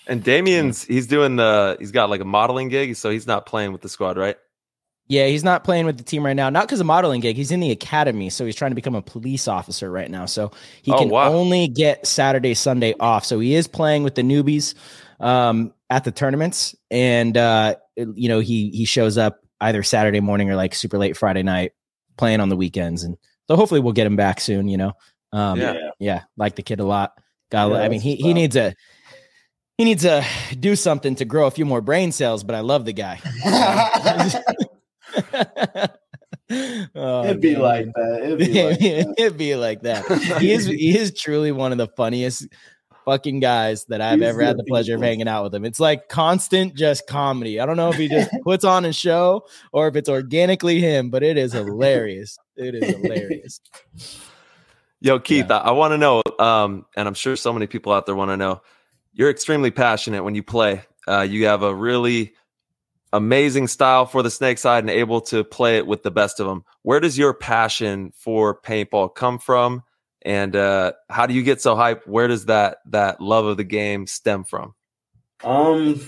And Damien's he's doing the he's got like a modeling gig, so he's not playing with the squad, right? Yeah, he's not playing with the team right now. Not because of modeling gig. He's in the academy, so he's trying to become a police officer right now. So he oh, can wow. only get Saturday, Sunday off. So he is playing with the newbies um, at the tournaments, and uh, you know he he shows up either Saturday morning or like super late Friday night, playing on the weekends, and so hopefully we'll get him back soon. You know, um, yeah, yeah, like the kid a lot. Got, yeah, I mean, he he needs a he needs to do something to grow a few more brain cells, but I love the guy. oh, It'd be man. like that. It'd be like that. It'd be like that. He is he is truly one of the funniest fucking guys that I've He's ever had the pleasure of hanging out with him. It's like constant just comedy. I don't know if he just puts on a show or if it's organically him, but it is hilarious. It is hilarious. Yo, Keith, yeah. I, I want to know, um, and I'm sure so many people out there want to know. You're extremely passionate when you play. Uh, you have a really amazing style for the snake side and able to play it with the best of them. Where does your passion for paintball come from? And uh, how do you get so hyped? Where does that that love of the game stem from? Um,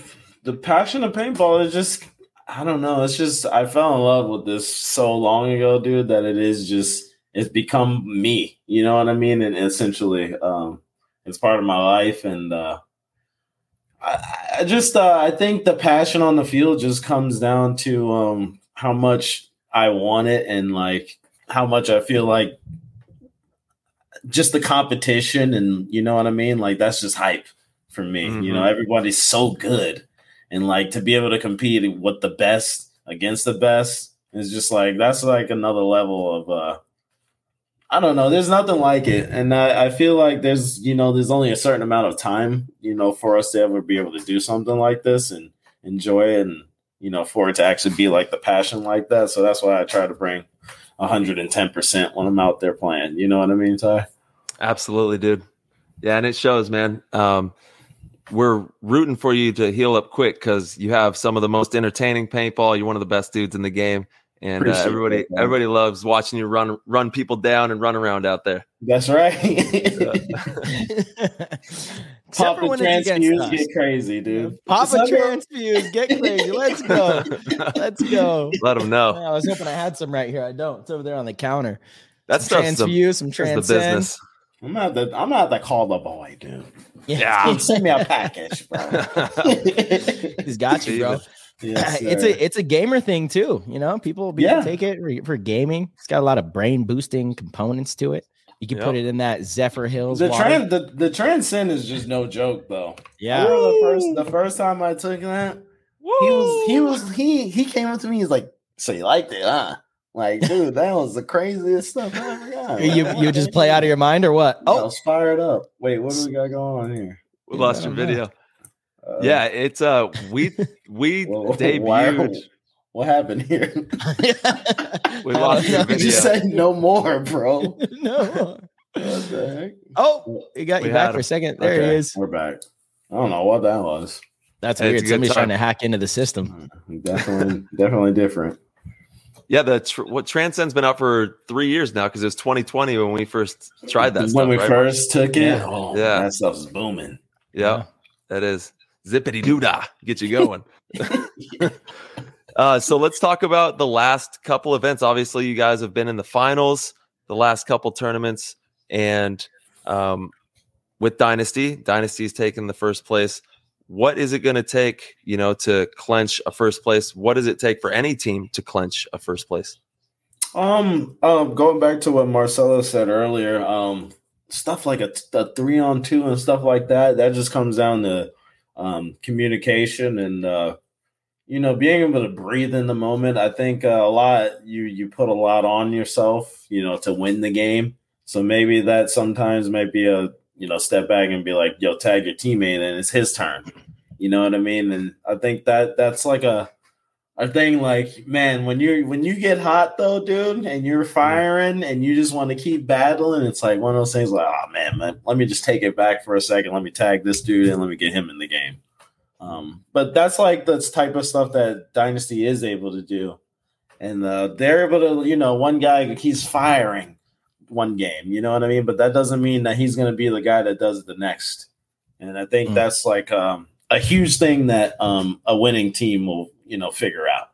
the passion of paintball is just I don't know. It's just I fell in love with this so long ago, dude, that it is just it's become me. You know what I mean? And essentially, um, it's part of my life. And uh, I, I just uh, I think the passion on the field just comes down to um, how much I want it and like how much I feel like just the competition and you know what I mean? Like that's just hype for me. Mm-hmm. You know, mm-hmm. everybody's so good. And like to be able to compete with the best against the best is just like that's like another level of uh I don't know. There's nothing like it, and I, I, feel like there's you know there's only a certain amount of time you know for us to ever be able to do something like this and enjoy it, and you know for it to actually be like the passion like that. So that's why I try to bring 110% when I'm out there playing. You know what I mean, Ty? Absolutely, dude. Yeah, and it shows, man. Um, we're rooting for you to heal up quick because you have some of the most entertaining paintball. You're one of the best dudes in the game, and uh, everybody that, everybody loves watching you run run people down and run around out there. That's right. Pop the Tranzfuse, get crazy, dude. Pop a Tranzfuse, get crazy. Let's go. Let's go. Let them know. I was hoping I had some right here. I don't. It's over there on the counter. That's some Tranzfuse, some transcend. The business. I'm not the I'm not the call the boy, dude. Yeah. Send me a package, bro. He's got you, bro. Yes, it's a it's a gamer thing too. You know, people, people Yeah. take it for, for gaming. It's got a lot of brain boosting components to it. You can put it in that Zephyrhills. the water. trend the, the transcend is just no joke though. Yeah. the first the first time I took that, he was he was he he came up to me. He's like, "So you liked it, huh?" Like, dude, that was the craziest stuff ever got. You you just play out of your mind or what? I Oh, was fired up. Wait, what do we got going on here? We lost your video. Uh, Yeah, it's uh we we whoa, why- debuted. What happened here? We lost your you video. just said no more, bro. What no. the heck? Oh, you got We you back had for a second. There Okay, he is. We're back. I don't know what that was. That's It's a weird. good Somebody's time. trying to hack into the system. Definitely, definitely different. Yeah, the tr- what Transcend's been out for three years now because it was 2020 when we first tried that. when stuff, we right? first took it, Yeah. oh, Yeah. that stuff's booming. Yeah, that is zippity doo dah. Get you going. uh, so let's talk about the last couple events. Obviously, you guys have been in the finals, the last couple tournaments, and um, with Dynasty, Dynasty's taken the first place. What is it going to take, you know, to clench a first place? What does it take for any team to clench a first place? Um, um, going back to what Marcelo said earlier, um, stuff like a, a three on two and stuff like that, that just comes down to um, communication and uh, you know being able to breathe in the moment. I think uh, a lot you you put a lot on yourself, you know, to win the game. So maybe that sometimes might be a you know step back and be like, yo, tag your teammate and it's his turn. You know what I mean? And I think that that's like a a thing like man when you're when you get hot though dude and you're firing and you just want to keep battling it's like one of those things like oh man, man let me just take it back for a second. Let me tag this dude and let me get him in the game. Um but that's like the type of stuff that dynasty is able to do. And uh, they're able to you know one guy he's firing one game you know what i mean but that doesn't mean that he's going to be the guy that does the next and i think Mm. that's like um a huge thing that um a winning team will you know figure out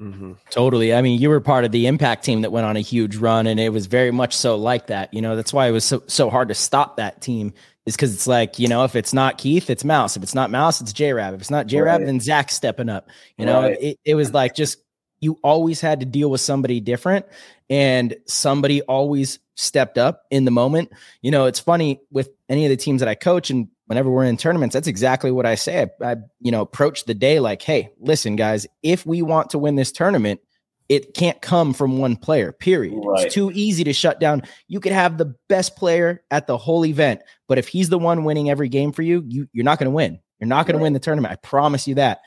Mm-hmm. Totally. I mean, you were part of the impact team that went on a huge run, and it was very much so like that. You know, that's why it was so so hard to stop that team. Is because it's like you know, if it's not Keith, it's Mouse. If it's not Mouse, it's J Rab. If it's not J Rab, Right. then Zach's stepping up. You know, Right. it, it was like just you always had to deal with somebody different, and somebody always stepped up in the moment. You know, it's funny with any of the teams that I coach, and whenever we're in tournaments, that's exactly what I say. I, I you know approach the day like, hey, listen, guys, if we want to win this tournament, it can't come from one player. Period. Right. It's too easy to shut down. You could have the best player at the whole event, but if he's the one winning every game for you, you you're not going to win. You're not going Right. to win the tournament. I promise you that.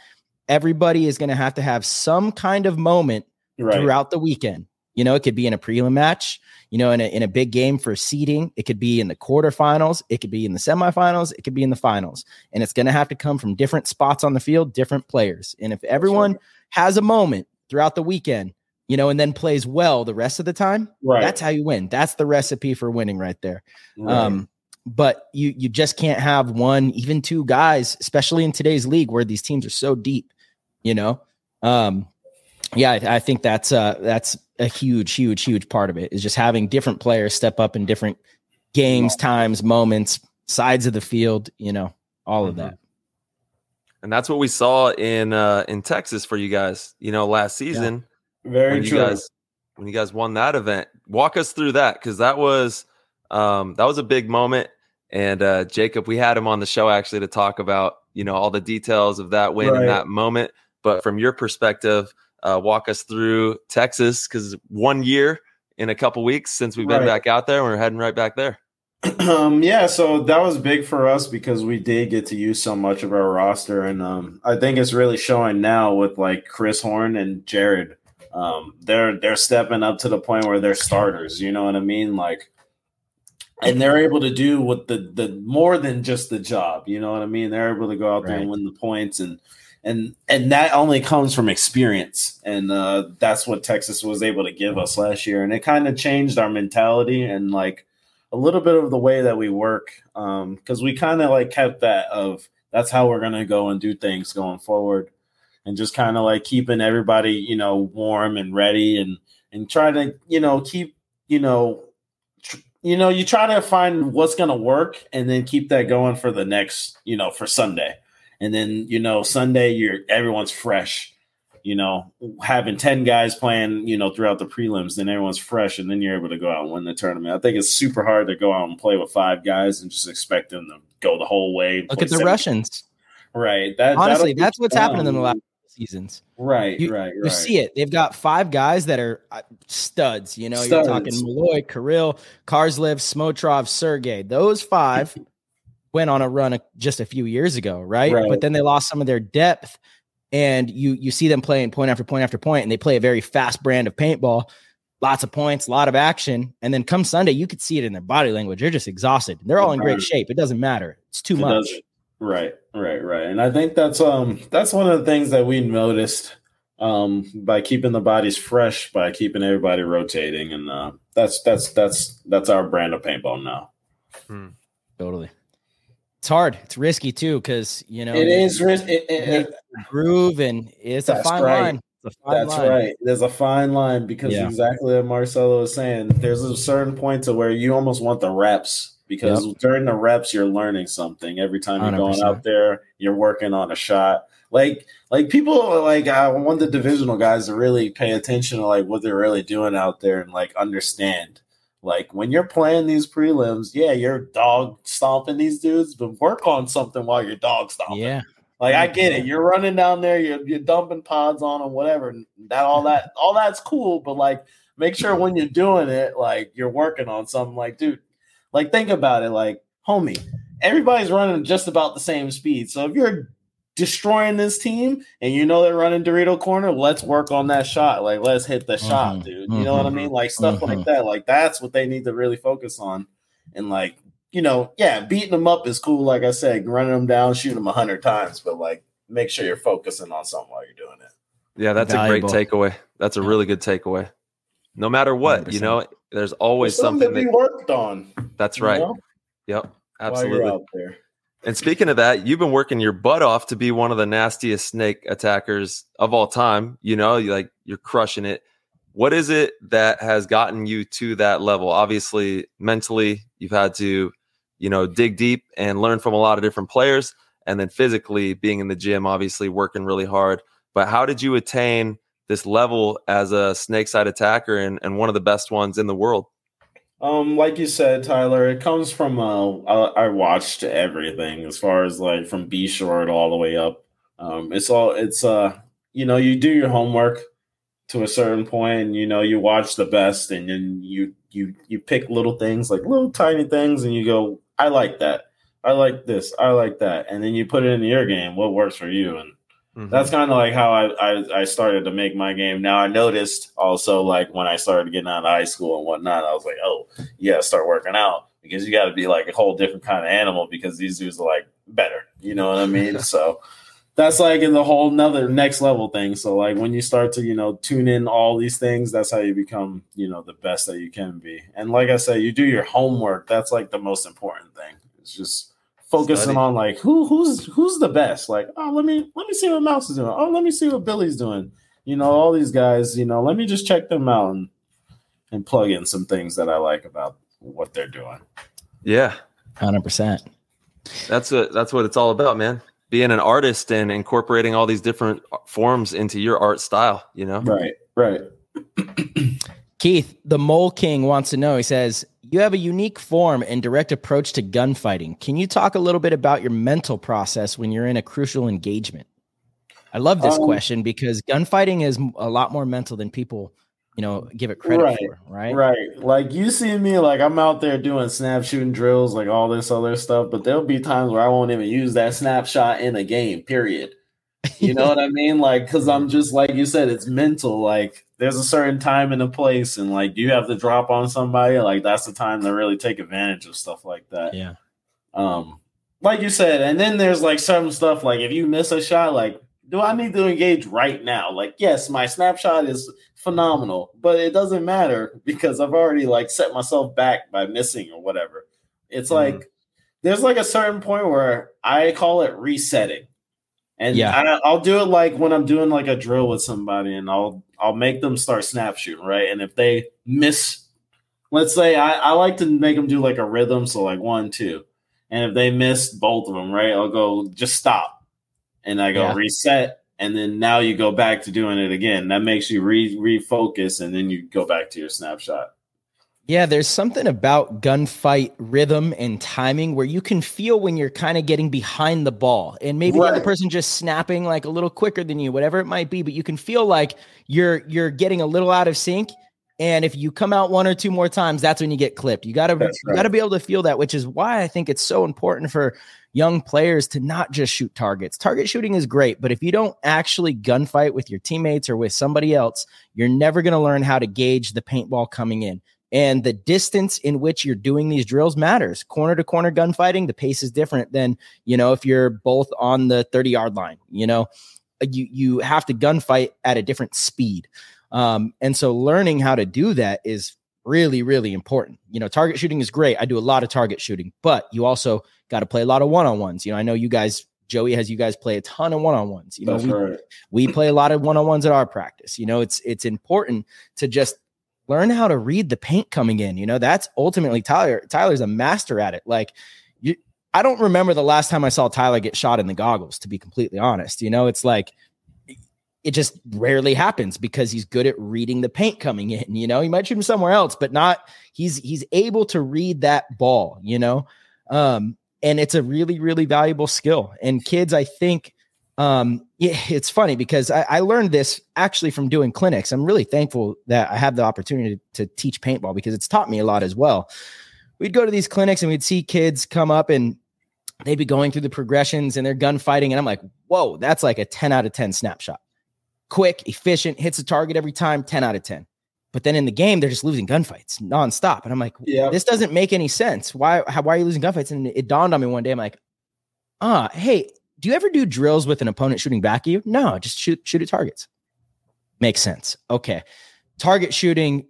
Everybody is going to have to have some kind of moment right throughout the weekend. You know, it could be in a prelim match, you know, in a, in a big game for seeding. It could be in the quarterfinals. It could be in the semifinals. It could be in the finals. And it's going to have to come from different spots on the field, different players. And if everyone has a moment throughout the weekend, you know, and then plays well the rest of the time, right that's how you win. That's the recipe for winning right there. right. Um, but you you just can't have one, even two guys, especially in today's league where these teams are so deep. You know, um, yeah, I, I think that's uh that's a huge, huge, huge part of it is just having different players step up in different games, times, moments, sides of the field. You know, all of Mhm. that. And that's what we saw in uh, in Texas for you guys. You know, last season. very when you true guys when you guys won that event. Walk us through that because that was um, that was a big moment. And uh, Jacob, we had him on the show actually to talk about you know all the details of that win Right. and that moment. But from your perspective, uh, walk us through Texas because one year in a couple weeks since we've been Right. back out there, and we're heading right back there. um yeah so that was big for us because we did get to use so much of our roster and um i think it's really showing now with like chris horn and jared um they're they're stepping up to the point where they're starters you know what i mean like and they're able to do what the the more than just the job you know what i mean they're able to go out there and win the points and and and that only comes from experience. And uh that's what texas was able to give us last year. And it kind of changed our mentality and like a little bit of the way that we work um because we kind of like kept that of that's how we're gonna go and do things going forward. And just kind of like keeping everybody you know warm and ready and and try to you know keep you know tr- you know, you try to find what's going to work and then keep that going for the next, you know, for Sunday. And then, you know, Sunday, you're everyone's fresh. You know, having 10 guys playing, you know, throughout the prelims, then everyone's fresh, and then you're able to go out and win the tournament. I think it's super hard to go out and play with five guys and just expect them to go the whole way. Look at the Russians. Right. That, Honestly, that's what's happened in the last seasons. Right, you, right, right. You see it. They've got five guys that are uh, studs. You know, studs. you're talking Malloy, Kirill, Karslev, Smotrov, Sergey. Those five went on a run just a few years ago, right? right? But then they lost some of their depth, and you you see them playing point after point after point, and they play a very fast brand of paintball. Lots of points, a lot of action, and then come Sunday, you could see it in their body language. They're just exhausted. They're all in great shape. It doesn't matter. It's too it much. Doesn't. Right, right, right. And I think that's um that's one of the things that we noticed um by keeping the bodies fresh, by keeping everybody rotating, and uh, that's that's that's that's our brand of paintball now. Hmm. Totally. It's hard. It's risky too, because you know it is risky. It, it, groove and it's a fine right. line. A fine That's line. right. There's a fine line because yeah. exactly what Marcelo was saying. There's a certain point to where you almost want the reps because yep. during the reps you're learning something every time you're 100%. going out there you're working on a shot like like people like i want the divisional guys to really pay attention to like what they're really doing out there and like understand like when you're playing these prelims yeah you're dog stomping these dudes but work on something while you're dog stomping yeah like I get it, you're running down there, you're, you're dumping pods on them, whatever. That all that all that's cool, but like make sure when you're doing it, like you're working on something. Like, dude, like, think about it. Like, homie, everybody's running just about the same speed. So if you're destroying this team and you know they're running Dorito corner, let's work on that shot. Like, let's hit the mm-hmm. shot, dude. You mm-hmm. know what I mm-hmm. mean? Like stuff mm-hmm. like that. Like that's what they need to really focus on. And like, you know, yeah, beating them up is cool. Like I said, running them down, shooting them a hundred times, but like, make sure you're focusing on something while you're doing it. Yeah, that's Valuable. a great takeaway. That's a really good takeaway. No matter what, 100%. you know, there's always there's something, something that we worked on. That's right. Know? Yep, absolutely. And speaking of that, you've been working your butt off to be one of the nastiest snake attackers of all time. You know, you like you're crushing it. What is it that has gotten you to that level? Obviously, mentally, you've had to, you know, dig deep and learn from a lot of different players, and then physically, being in the gym, obviously working really hard. But how did you attain this level as a snake side attacker and, and one of the best ones in the world? Um, like you said, Tyler, it comes from uh, I, watched everything as far as like from B short all the way up. Um, it's all it's uh, you know, you do your homework to a certain point, and you know, you watch the best, and then you you you pick little things like little tiny things, and you go, I like that, I like this, I like that, and then you put it into your game. What works for you, and Mm-hmm. That's kind of like how I, I, I started to make my game. Now I noticed also like when I started getting out of high school and whatnot, I was like, oh, yeah, start working out because you got to be like a whole different kind of animal because these dudes are like better. You know what I mean? so that's like in the whole another next level thing. So like when you start to you know tune in all these things, that's how you become you know the best that you can be. And like I said, you do your homework. That's like the most important thing. It's just focusing Study. on like who who's who's the best. Like, oh, let me let me see what Mouse is doing. Oh, let me see what Billy's doing. You know, all these guys. You know, let me just check them out and and plug in some things that I like about what they're doing. Yeah, hundred percent. That's what that's what it's all about, man. Being an artist and incorporating all these different forms into your art style. You know, right, right. Keith, the Mole King wants to know. He says, you have a unique form and direct approach to gunfighting. Can you talk a little bit about your mental process when you're in a crucial engagement? I love this um, question because gunfighting is a lot more mental than people, you know, give it credit right, for, right? Right. Like you see me, like I'm out there doing snap shooting drills, like all this other stuff, but there'll be times where I won't even use that snapshot in a game, period. You know what I mean? Like, cause I'm just like you said, it's mental. Like, there's a certain time and a place, and like you have to drop on somebody. Like, that's the time to really take advantage of stuff like that. Yeah. Um, like you said, and then there's like some stuff like if you miss a shot, like, do I need to engage right now? Like, yes, my snapshot is phenomenal, but it doesn't matter because I've already like set myself back by missing or whatever. It's mm-hmm. like there's like a certain point where I call it resetting and yeah. I, will do it like when I'm doing like a drill with somebody, and I'll I'll make them start snap shooting, right? And if they miss let's say I, I like to make them do like a rhythm, so like one, two, and if they miss both of them, right, I'll go just stop, and I go Yeah. reset, and then now you go back to doing it again. That makes you re refocus, and then you go back to your snapshot. Yeah, there's something about gunfight rhythm and timing where you can feel when you're kind of getting behind the ball and maybe the other person just snapping like a little quicker than you, whatever it might be, but you can feel like you're you're getting a little out of sync. And if you come out one or two more times, that's when you get clipped. You gotta That's you gotta be able to feel that, which is why I think it's so important for young players to not just shoot targets. Target shooting is great, but if you don't actually gunfight with your teammates or with somebody else, you're never gonna learn how to gauge the paintball coming in and the distance in which you're doing these drills matters. Corner to corner gunfighting the pace is different than you know if you're both on the 30 yard line you know? Uh, you you have to gunfight at a different speed. Um, and so learning how to do that is really really important. You know target shooting is great. I do a lot of target shooting but you also got to play a lot of one-on-ones. You know i know you guys joey has you guys play a ton of one-on-ones. You know That's we, right. we play a lot of one-on-ones at our practice. You know it's it's important to just learn how to read the paint coming in you know that's ultimately tyler tyler's a master at it. Like you i don't remember the last time i saw tyler get shot in the goggles to be completely honest you know it's like it just rarely happens because he's good at reading the paint coming in you know he might shoot him somewhere else but not he's he's able to read that ball you know um and it's a really really valuable skill. And kids i think um yeah, it's funny because I, I learned this actually from doing clinics i'm really thankful that i have the opportunity to, to teach paintball because it's taught me a lot as well we'd go to these clinics and we'd see kids come up and they'd be going through the progressions and they're gunfighting and i'm like whoa that's like a 10 out of 10 snapshot quick efficient hits a target every time 10 out of 10 but then in the game they're just losing gunfights nonstop and i'm like Yeah. this doesn't make any sense. Why how, why are you losing gunfights? And it dawned on me one day. I'm like, ah, hey, do you ever do drills with an opponent shooting back at you? No, just shoot shoot at targets. Makes sense. Okay. Target shooting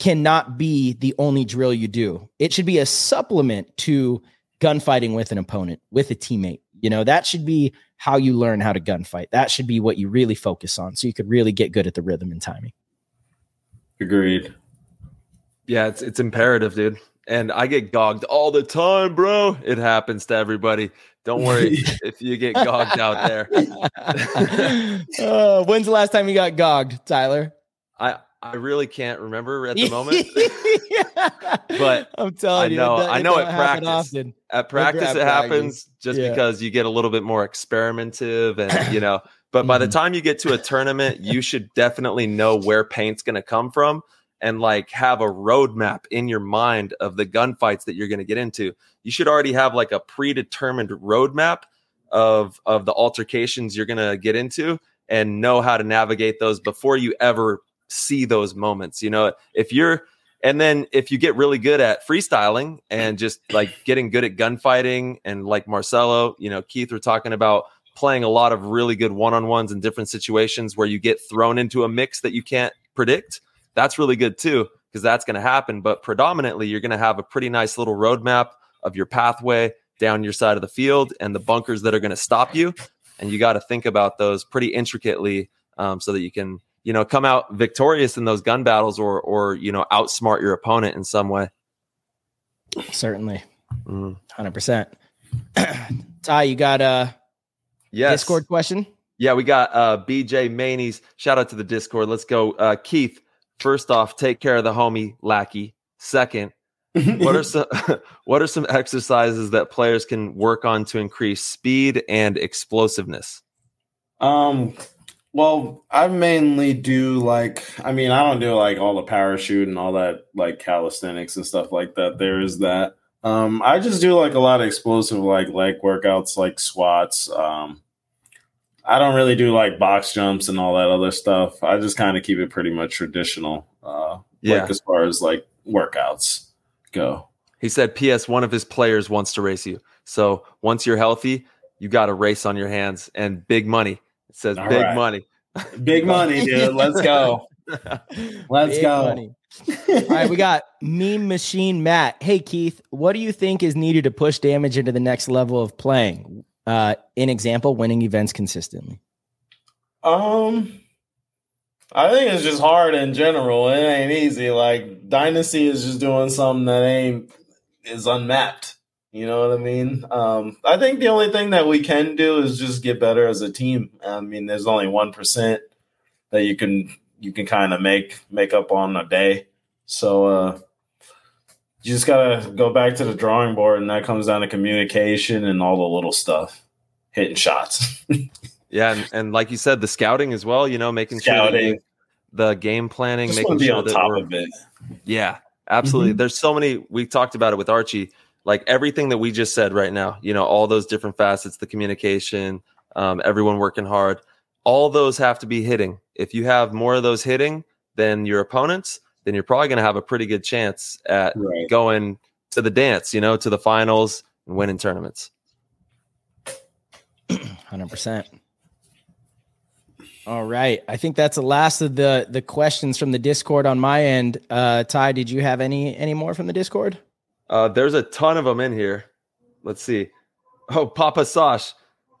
cannot be the only drill you do. It should be a supplement to gunfighting with an opponent, with a teammate. You know, that should be how you learn how to gunfight. That should be what you really focus on so you could really get good at the rhythm and timing. Agreed. Yeah, it's it's imperative, dude. And I get gogged all the time, bro. It happens to everybody. Don't worry if you get gogged out there. uh, when's the last time you got gogged, Tyler? I I really can't remember at the moment. but I'm telling I you, know- it, I know at practice. Often. At practice, at it practice. happens just Yeah. because you get a little bit more experimentative, and you know. But by the Mhm. time you get to a tournament, you should definitely know where paint's going to come from, and like have a roadmap in your mind of the gunfights that you're going to get into. You should already have like a predetermined roadmap of of the altercations you're going to get into, and know how to navigate those before you ever see those moments. You know, if you're and then if you get really good at freestyling and just like getting good at gunfighting and like Marcelo, you know, Keith were talking about playing a lot of really good one-on-ones in different situations where you get thrown into a mix that you can't predict. That's really good too because that's going to happen, but predominantly you're going to have a pretty nice little roadmap of your pathway down your side of the field and the bunkers that are going to stop you and you got to think about those pretty intricately um, so that you can you know come out victorious in those gun battles or or you know outsmart your opponent in some way Certainly, Mm. hundred percent. Ty, you got a yes Discord question? yeah we got uh bj manies shout out to the discord let's go uh keith first off take care of the homie lackey second what are some what are some exercises that players can work on to increase speed and explosiveness Um, well, I mainly do like, I mean, I don't do like all the parachute and all that, like calisthenics and stuff like that. There is that. Um, I just do like a lot of explosive, like leg workouts, like squats. Um, I don't really do like box jumps and all that other stuff. I just kind of keep it pretty much traditional. Uh, Yeah. like as far as like workouts go. he said ps one of his players wants to race you so once you're healthy you got a race on your hands and big money it says All big right. money Big money, dude. Let's go. Let's Big go. money. All right, we got meme machine Matt. Hey Keith, what do you think is needed to push damage into the next level of playing? Uh, in example, winning events consistently. Um, I think it's just hard in general. It ain't easy. Like Dynasty is just doing something that ain't is unmapped. You know what I mean? Um, I think the only thing that we can do is just get better as a team. I mean, there's only one percent that you can you can kind of make make up on a day. So uh, you just gotta go back to the drawing board, and that comes down to communication and all the little stuff, hitting shots. yeah, and, and, like you said, the scouting as well. You know, making scouting. sure the game planning, just making sure on that top we're, of it. Yeah, absolutely. Mm-hmm. There's so many. We talked about it with Archie. Like everything that we just said right now. You know, all those different facets, the communication, um, everyone working hard. All those have to be hitting. If you have more of those hitting than your opponents, then you're probably going to have a pretty good chance at Right. going to the dance. You know, to the finals and winning tournaments. Hundred percent. All right, I think that's the last of the the questions from the Discord on my end. Uh, Ty, did you have any any more from the Discord? Uh, there's a ton of them in here. Let's see. Oh, Papa Sosh.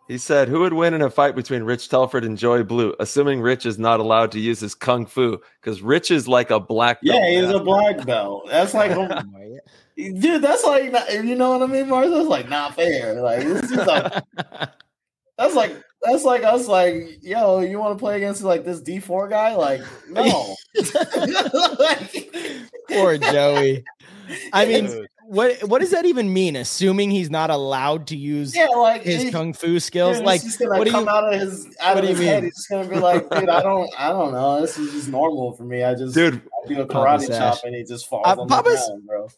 He said, "Who would win in a fight between Rich Telford and Joey Blue? Assuming Rich is not allowed to use his kung fu, because Rich is like a black belt. Yeah, he's now. a black belt. That's like, oh dude. That's like, you know what I mean, Mars? That's like not fair. Like, this is a, that's like that's like us. Like, yo, you want to play against like this D four guy? Like, no. Like- Poor Joey. I mean, Dude. What what does that even mean? Assuming he's not allowed to use yeah, like his he- kung fu skills, dude, like it's just gonna what do come you? out of his out what of do you his head. mean? He's just gonna be like, dude, I don't, I don't know. This is just normal for me. I just Dude, I do a Papa karate Sash. chop and he just falls Uh, on Papa's- the ground, bro.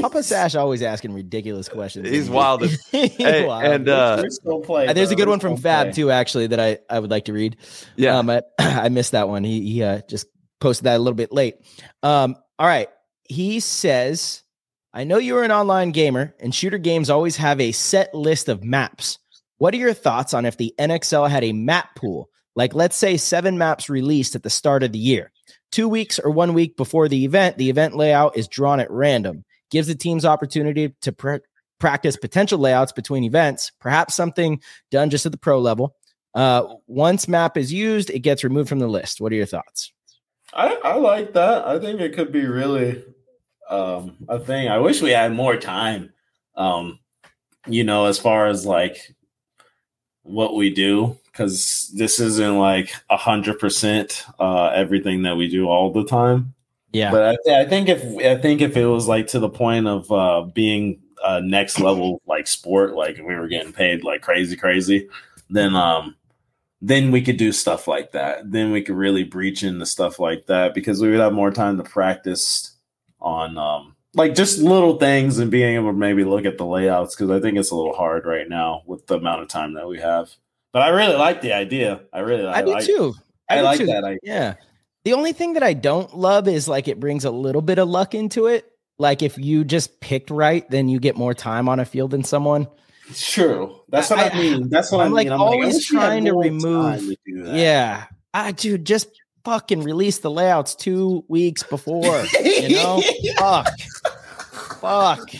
Papa Sash always asking ridiculous questions. He's wild. as- Hey, wild. and uh, play. Uh, there's a good one from Fab play. too, actually, that I, I would like to read. yeah, Um, I, I missed that one. He he uh, just posted that a little bit late. Um, all right. He says, I know you're an online gamer, and shooter games always have a set list of maps. What are your thoughts on if the NXL had a map pool? Like, let's say seven maps released at the start of the year. Two weeks or one week before the event, the event layout is drawn at random, gives the teams opportunity to pr- practice potential layouts between events, perhaps something done just at the pro level. Uh, once map is used, it gets removed from the list. What are your thoughts? I, I like that. I think it could be really um, a thing. I wish we had more time. Um, you know, as far as like what we do, because this isn't like a hundred percent uh everything that we do all the time. Yeah. But I, th- I think if I think if it was like to the point of uh being a next level like sport, like if we were getting paid like crazy, crazy, then um then we could do stuff like that. Then we could really breach into stuff like that because we would have more time to practice on um like just little things and being able to maybe look at the layouts because I think it's a little hard right now with the amount of time that we have. But I really like the idea. I really I, do like, too. I, do like too. that idea. Yeah. The only thing that I don't love is like it brings a little bit of luck into it. Like if you just picked right, then you get more time on a field than someone. It's true. That's what I, I- mean. That's what I'm, I like. I'm always I wish trying to remove- to. Yeah. I dude, just fucking release the layouts two weeks before. You know? Fuck. Fuck.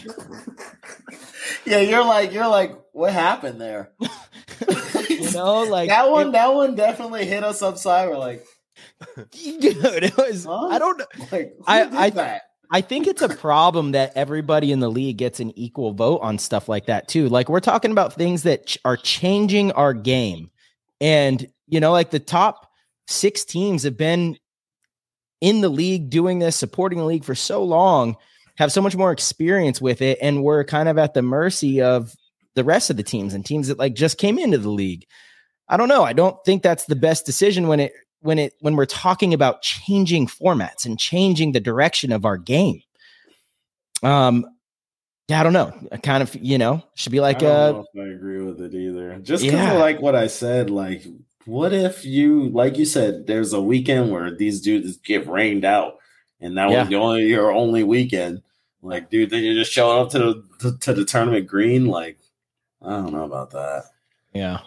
yeah, you're like you're like, what happened there? You know, like that one, it- that one definitely hit us upside. We're like, dude, it was Huh? I don't know. like I- I- that? I think it's a problem that everybody in the league gets an equal vote on stuff like that too. Like we're talking about things that ch- are changing our game. And you know, like the top 6 teams have been in the league doing this, supporting the league for so long, have so much more experience with it and we're kind of at the mercy of the rest of the teams and teams that like just came into the league. I don't know. I don't think that's the best decision when it when it when we're talking about changing formats and changing the direction of our game. Um yeah, I don't know. I kind of, you know, should be like I don't uh I agree with it either. Just Yeah. of like what I said, like, what if you, like you said, there's a weekend where these dudes get rained out, and that Yeah. was the only your only weekend. Like, dude, then you're just showing up to the to, to the tournament green. Like, I don't know about that. yeah.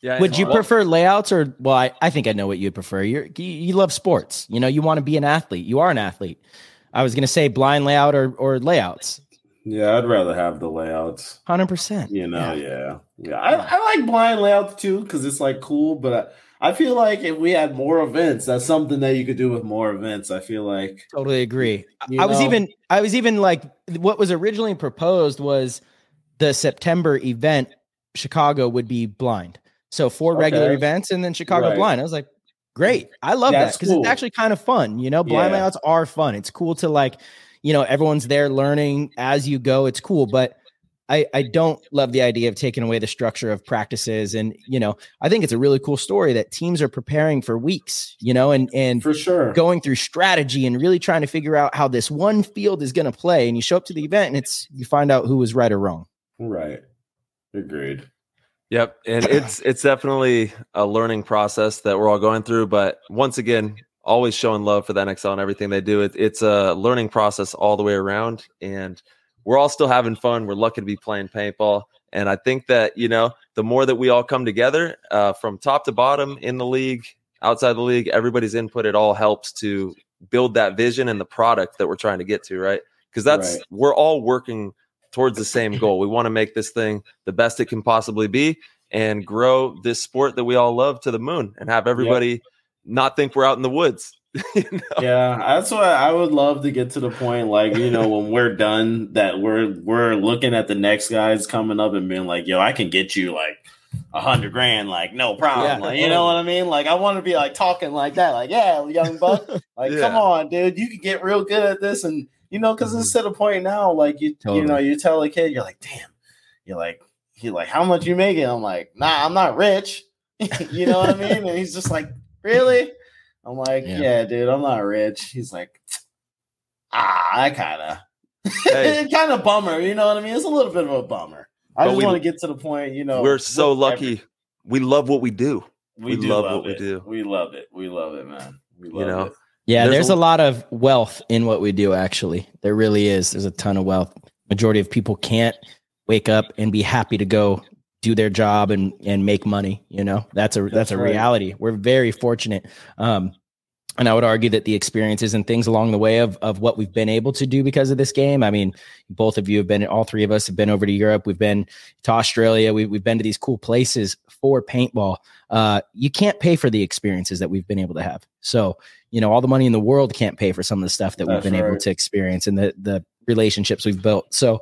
yeah. Would you prefer layouts or well, I, I think I know what you'd prefer. You're you, you love sports. You know, you want to be an athlete. You are an athlete. I was gonna say blind layout or or layouts. Yeah, I'd rather have the layouts. Hundred percent. You know, yeah, yeah. I, I like blind layouts too because it's like cool, but I feel like if we had more events, that's something that you could do with more events. I feel like totally agree. You I was even I was even like what was originally proposed was the September event Chicago would be blind. So four regular events and then Chicago Right. blind. I was like, great. I love that because cool. it's actually kind of fun. You know, blind Yeah. layouts are fun. It's cool to like, you know, everyone's there learning as you go. It's cool, but I, I don't love the idea of taking away the structure of practices. And, you know, I think it's a really cool story that teams are preparing for weeks, you know, and and for sure. going through strategy and really trying to figure out how this one field is going to play. And you show up to the event and it's you find out who was right or wrong. Right. Agreed. Yep, and it's it's definitely a learning process that we're all going through. But once again, always showing love for the NXL and everything they do. It, it's a learning process all the way around, and we're all still having fun. We're lucky to be playing paintball, and I think that you know the more that we all come together uh, from top to bottom in the league, outside the league, everybody's input it all helps to build that vision and the product that we're trying to get to. Right, because that's Right. we're all working towards the same goal. We want to make this thing the best it can possibly be and grow this sport that we all love to the moon and have everybody not think we're out in the woods. You know? Yeah, that's why I would love to get to the point, like you know, when we're done, that we're we're looking at the next guys coming up and being like, "Yo, I can get you like a hundred grand, like no problem." Yeah. Like, you know what I mean? Like, I want to be like talking like that, like, "Yeah, young buck, like, Yeah. come on, dude, you can get real good at this," and you know, because it's mm-hmm. to the point now, like you, Totally. you know, you tell a kid, you're like, "Damn," you're like, "He like, how much you making?" I'm like, "Nah, I'm not rich," you know what I mean? And he's just like, "Really?" I'm like, Yeah. yeah. dude, I'm not rich. He's like, ah, I kind of, Hey. kind of bummer. You know what I mean? It's a little bit of a bummer. I But just want to get to the point. You know, we're so lucky. every- We love what we do. we, we do love love, what we do. We love it. We love it, man. We love You know? it. Yeah, There's there's, a- a, lot of wealth in what we do, actually. There really is. There's a ton of wealth. Majority of people can't wake up and be happy to go do their job and and make money. You know, that's a that's, That's a right. reality. We're very fortunate. Um, and I would argue that the experiences and things along the way of of what we've been able to do because of this game. I mean, both of you have been, all three of us have been over to Europe. We've been to Australia. We, we've been to these cool places for paintball. Uh, you can't pay for the experiences that we've been able to have. So, you know, all the money in the world can't pay for some of the stuff that we've That's been able to experience and the the relationships we've built. So,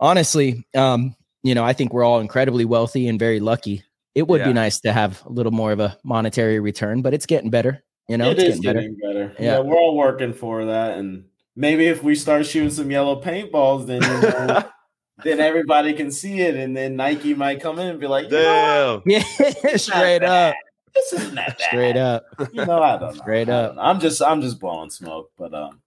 honestly, um, you know, I think we're all incredibly wealthy and very lucky. It would Yeah. be nice to have a little more of a monetary return, but it's getting better. You know, it it's is getting better. getting better. Yeah. Yeah. we're all working for that, and maybe if we start shooting some yellow paintballs, then you know, then everybody can see it, and then Nike might come in and be like, you know what? Damn. Yeah, straight up, This isn't that bad. straight up. You know, I don't know. Straight I up. don't know. I'm just, I'm just blowing smoke, but um,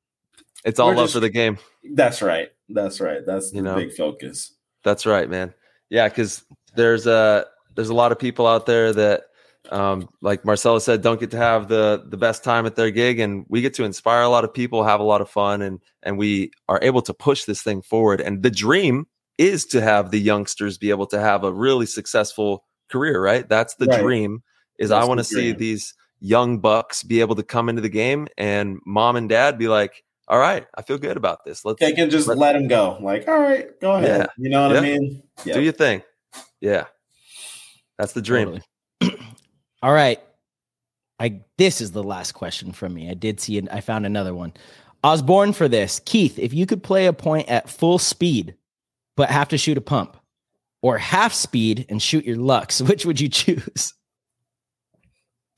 It's all We're love just- for the game. that's right. That's right. That's the You know? big focus. That's right, man. Yeah, because there's a there's a lot of people out there that, um, like Marcella said, don't get to have the the best time at their gig, and we get to inspire a lot of people, have a lot of fun, and and we are able to push this thing forward. And the dream is to have the youngsters be able to have a really successful career, right? That's the Right. dream. Is That's I want to see these young bucks be able to come into the game, and mom and dad be like, "All right, I feel good about this. Let's They can just Let- let them go. Like, all right, go ahead. Yeah. You know what I mean? Yeah. do your thing." Yeah, that's the dream. Totally. All right. I this is the last question from me. I did see it. I found another one. I was born for this. Keith, if you could play a point at full speed, but have to shoot a pump, or half speed and shoot your Luxe, which would you choose?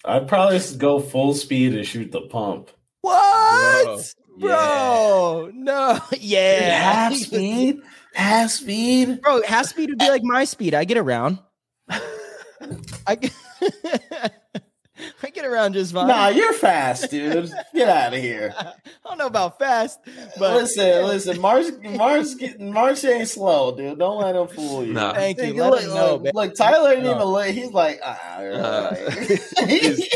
I'd probably go full speed and shoot the pump. What? Bro. Bro, no. Yeah. Half speed? Half speed? Bro, half speed would be like my speed. I get around. I get, I get around just fine. Nah, you're fast, dude. Get out of here. I don't know about fast, but listen, listen, March, March, getting March ain't slow, dude. Don't let him fool you. Nah. Thank you. Look, Let look, him know, look, man. look, Tyler ain't No. even look. He's like, ah, Uh, he's,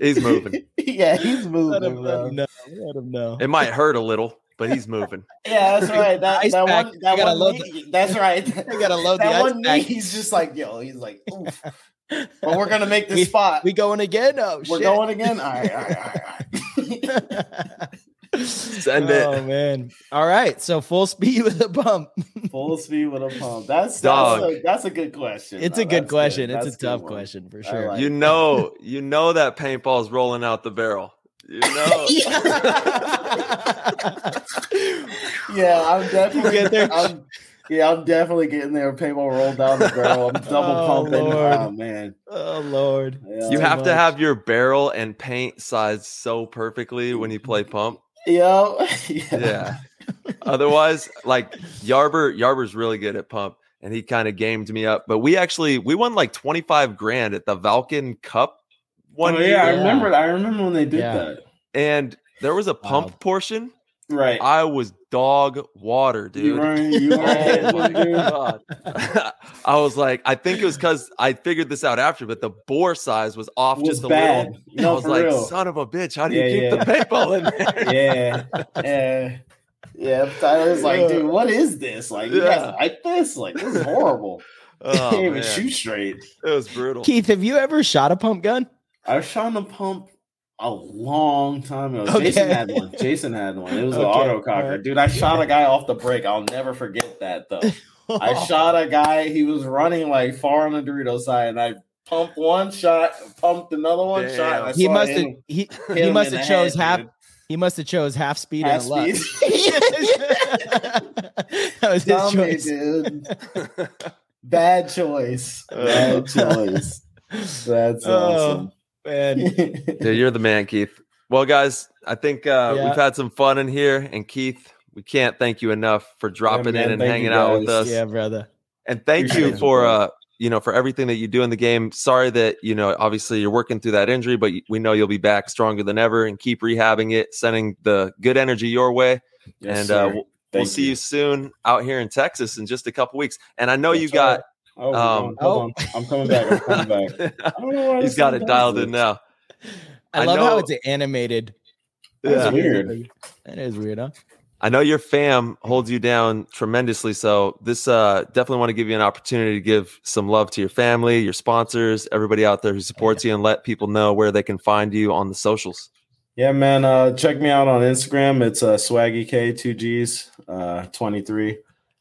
he's moving. Yeah, he's let moving, him, let him know. Let him know. It might hurt a little, but he's moving. Yeah, that's right. That, that pack. one, that one load knee, that's right. We gotta load the that ice one knee, pack. he's just like, yo, he's like, oof. But we're gonna make this We- spot. We going again? Oh, we're shit. going again. All right, all right, all right, all right. Send Oh it. man! All right, so full speed with a pump. Full speed with a pump. That's Dog. that's a, that's a good question. It's though. a good question. That's It's a tough one. question for sure. like You know, you know that paintball's rolling out the barrel. You know. Yeah, I'm definitely get there? I'm, yeah, I'm definitely getting there. Paintball rolled down the barrel. I'm double Oh, pumping. Lord. Oh man. oh Lord! Yeah. You Too have to have your barrel and paint sized so perfectly when you play pump. Yo. yeah. Yeah. Otherwise, like Yarber, Yarber's really good at pump, and he kind of gamed me up. But we actually we won like twenty five grand at the Valken Cup one oh, year, yeah, I remember. I remember when they did Yeah. that. and there was a pump Wild. portion. Right. I was dog water, dude. You weren't. You Oh weren't. my dude. god! I was like, I think it was because I figured this out after, but the bore size was off Was just a bad. little. No, I was like, real. son of a bitch, how do you keep yeah. the paintball in there? yeah, yeah, yeah. Tyler's like, dude, what is this? Like, you Yeah. guys like this? Like, this is horrible. Oh, Can't even man. shoot straight. It was brutal. Keith, have you ever shot a pump gun? I shot a pump a long time ago. Okay. Jason had one. Jason had one. It was an Okay, Autococker, alright. dude. I shot a guy off the break. I'll never forget that though. I shot a guy. He was running like far on the Dorito side, and I pumped one shot, pumped another one shot. And I he must have he, he must have chose head, half dude. he must have chose half speed Half and a luck. speed. that was his Tell me, choice. dude. Bad choice. Bad choice. That's Oh, awesome. Man. Yeah, you're the man, Keith. Well, guys, I think uh, Yeah. we've had some fun in here, and Keith, we can't thank you enough for dropping man, in and hanging out with us. Yeah, brother. And thank Appreciate you for uh, you know, for everything that you do in the game. Sorry that you know, obviously you're working through that injury, but we know you'll be back stronger than ever, and keep rehabbing it, sending the good energy your way. Yes, and uh, we'll, we'll see you. soon out here in Texas in just a couple weeks. And I know you That's got. Oh, we're um, going- hold on. I'm coming back. I'm coming back. I don't know why He's got it does dialed in now. I, I love how it's animated. That's Yeah. weird. That is weird, huh? I know your fam holds you down tremendously. So this uh definitely want to give you an opportunity to give some love to your family, your sponsors, everybody out there who supports you and let people know where they can find you on the socials. Yeah, man. Uh, check me out on Instagram. It's uh, Swaggy K two Gs uh, twenty three.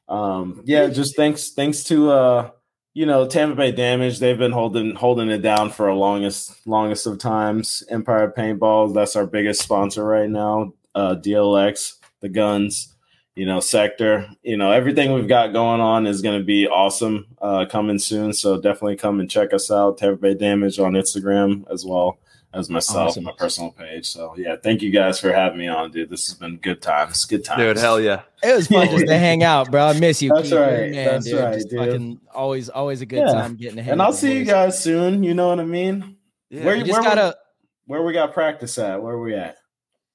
Um, yeah, just thanks thanks to uh, you know Tampa Bay Damage. They've been holding holding it down for a longest longest of times. Empire Paintballs. That's our biggest sponsor right now. Uh, DLX, the guns. You know, sector. You know, everything we've got going on is going to be awesome. Uh, coming soon. So definitely come and check us out. Tampa Bay Damage on Instagram as well as myself, Awesome. my personal page. So yeah, thank you guys for having me on, dude. This has been good times. Good times. Dude, hell yeah. It was fun just to hang out, bro. I miss you. That's Keith. Right. the That's dude. right, Just dude. fucking always, always a good Yeah. time getting to hang. And I'll with the see you guys soon. You know what I mean? Yeah. Where You you just where, gotta. where we got practice at? Where we at?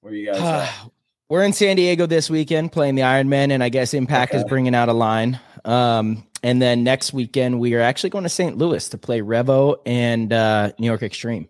Where you guys at? We're in San Diego this weekend playing the Ironmen, and I guess Impact is bringing out a line. Um, and then next weekend we are actually going to St. Louis to play Revo and uh, New York Extreme.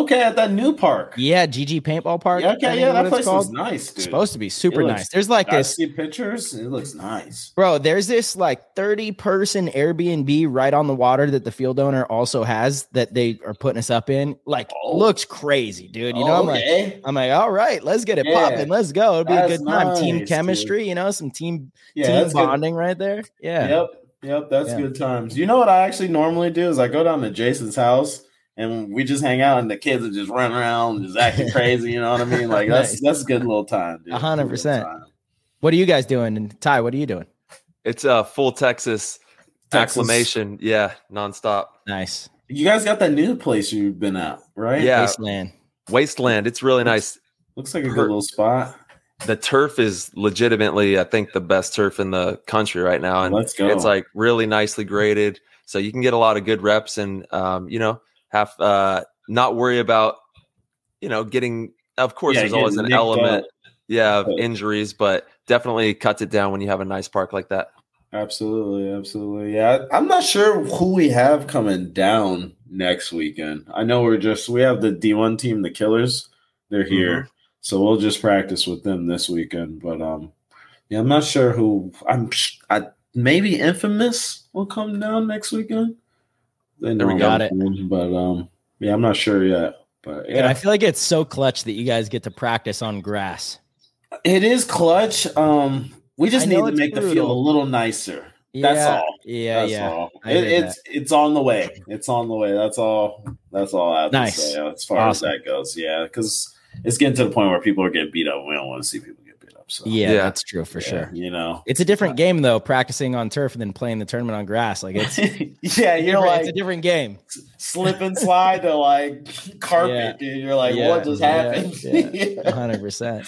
Okay, at that new park. Yeah, GG Paintball Park. Yeah, I okay, yeah, that place was nice, dude. It's supposed to be super looks- nice. There's like I this, see pictures. It looks nice. bro. There's this like 30 person Airbnb right on the water that the field owner also has that they are putting us up in. Like, Oh. looks crazy, dude. You know, I'm like. I'm like, all right, let's get it Yeah. popping. Let's go. It'll be a good time. team nice, chemistry, you know, some team yeah, team that's good. bonding right there. Yeah. Yep, yep, that's Yeah. good times. You know what I actually normally do is I go down to Jason's house and we just hang out and the kids are just running around just acting crazy. You know what I mean? Like that's Nice. that's a good little time. dude. A hundred Good little percent. time. What are you guys doing? And Ty, what are you doing? It's a full Texas, Texas. acclamation. Yeah, nonstop. Nice. You guys got that new place you've been at, right? Yeah. Wasteland. Wasteland. It's really nice. looks like a good Per- little spot. The turf is legitimately, I think, the best turf in the country right now. And Let's go. it's like really nicely graded. So you can get a lot of good reps and um, you know, have uh not worry about, you know, getting of course Yeah, there's always an element, up. yeah, of injuries, but definitely cuts it down when you have a nice park like that. Absolutely, absolutely. Yeah, I'm not sure who we have coming down next weekend. I know we're just we have the D1 team, the Killers. They're here, so we'll just practice with them this weekend. But um, yeah, I'm not sure who. I'm I maybe Infamous will come down next weekend. They we know. I'm Got it. but um, yeah, I'm not sure yet. But And yeah, I feel like it's so clutch that you guys get to practice on grass. It is clutch. Um, we just need to make brutal. the field a little nicer. Yeah, That's all. Yeah, That's yeah. All. It, it's that. it's on the way. It's on the way. That's all. That's all I have nice. to say as far awesome. as that goes. Yeah, because it's getting to the point where people are getting beat up. We don't want to see people get beat up. So yeah, yeah. that's true for yeah, sure. You know, it's a different uh, game though. Practicing on turf and then playing the tournament on grass. Like it's yeah, you're like it's a different game. Slip and slide to like carpet, yeah. dude. You're like, what just happened? Hundred percent.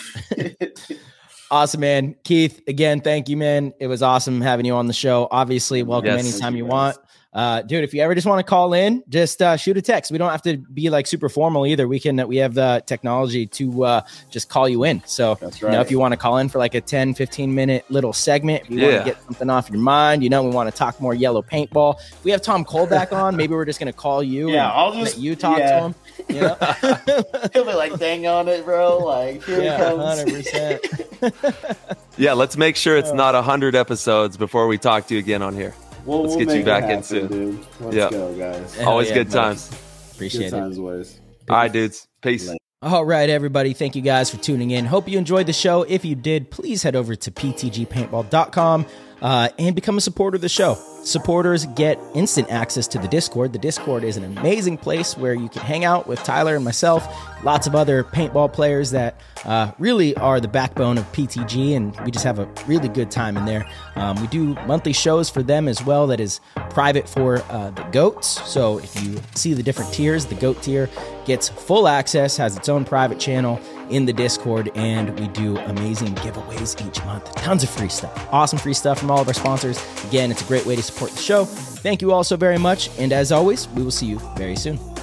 Awesome, man. Keith, again, thank you, man. It was awesome having you on the show. Obviously, welcome yes, anytime you, you want. Uh, dude, if you ever just want to call in, just uh, shoot a text. We don't have to be like super formal either. We can, we have the technology to uh, just call you in. So, That's right. you know, if you want to call in for like a 10, 15 minute little segment, if you yeah. want to get something off your mind, you know, we want to talk more yellow paintball. If we have Tom Cole back on, maybe we're just going to call you. Yeah, I'll just, you talk yeah. to him. You know? He'll be like, dang on it, bro. Like, here yeah, 100%. yeah, let's make sure it's not 100 episodes before we talk to you again on here. We'll, Let's we'll get you back happen, in soon. Dude. Let's yep. go, guys. Always yeah, good times. Appreciate good times, it. Always. All right, dudes. Peace. All right, everybody. Thank you guys for tuning in. Hope you enjoyed the show. If you did, please head over to ptgpaintball.com uh, and become a supporter of the show. Supporters get instant access to the Discord. The Discord is an amazing place where you can hang out with Tyler and myself, lots of other paintball players that uh, really are the backbone of PTG, and we just have a really good time in there. Um, we do monthly shows for them as well that is private for uh, the goats. So if you see the different tiers, the goat tier gets full access, has its own private channel in the Discord, and we do amazing giveaways each month. Tons of free stuff. Awesome free stuff from all of our sponsors. Again, it's a great way to support the show. Thank you all so very much. And as always, we will see you very soon.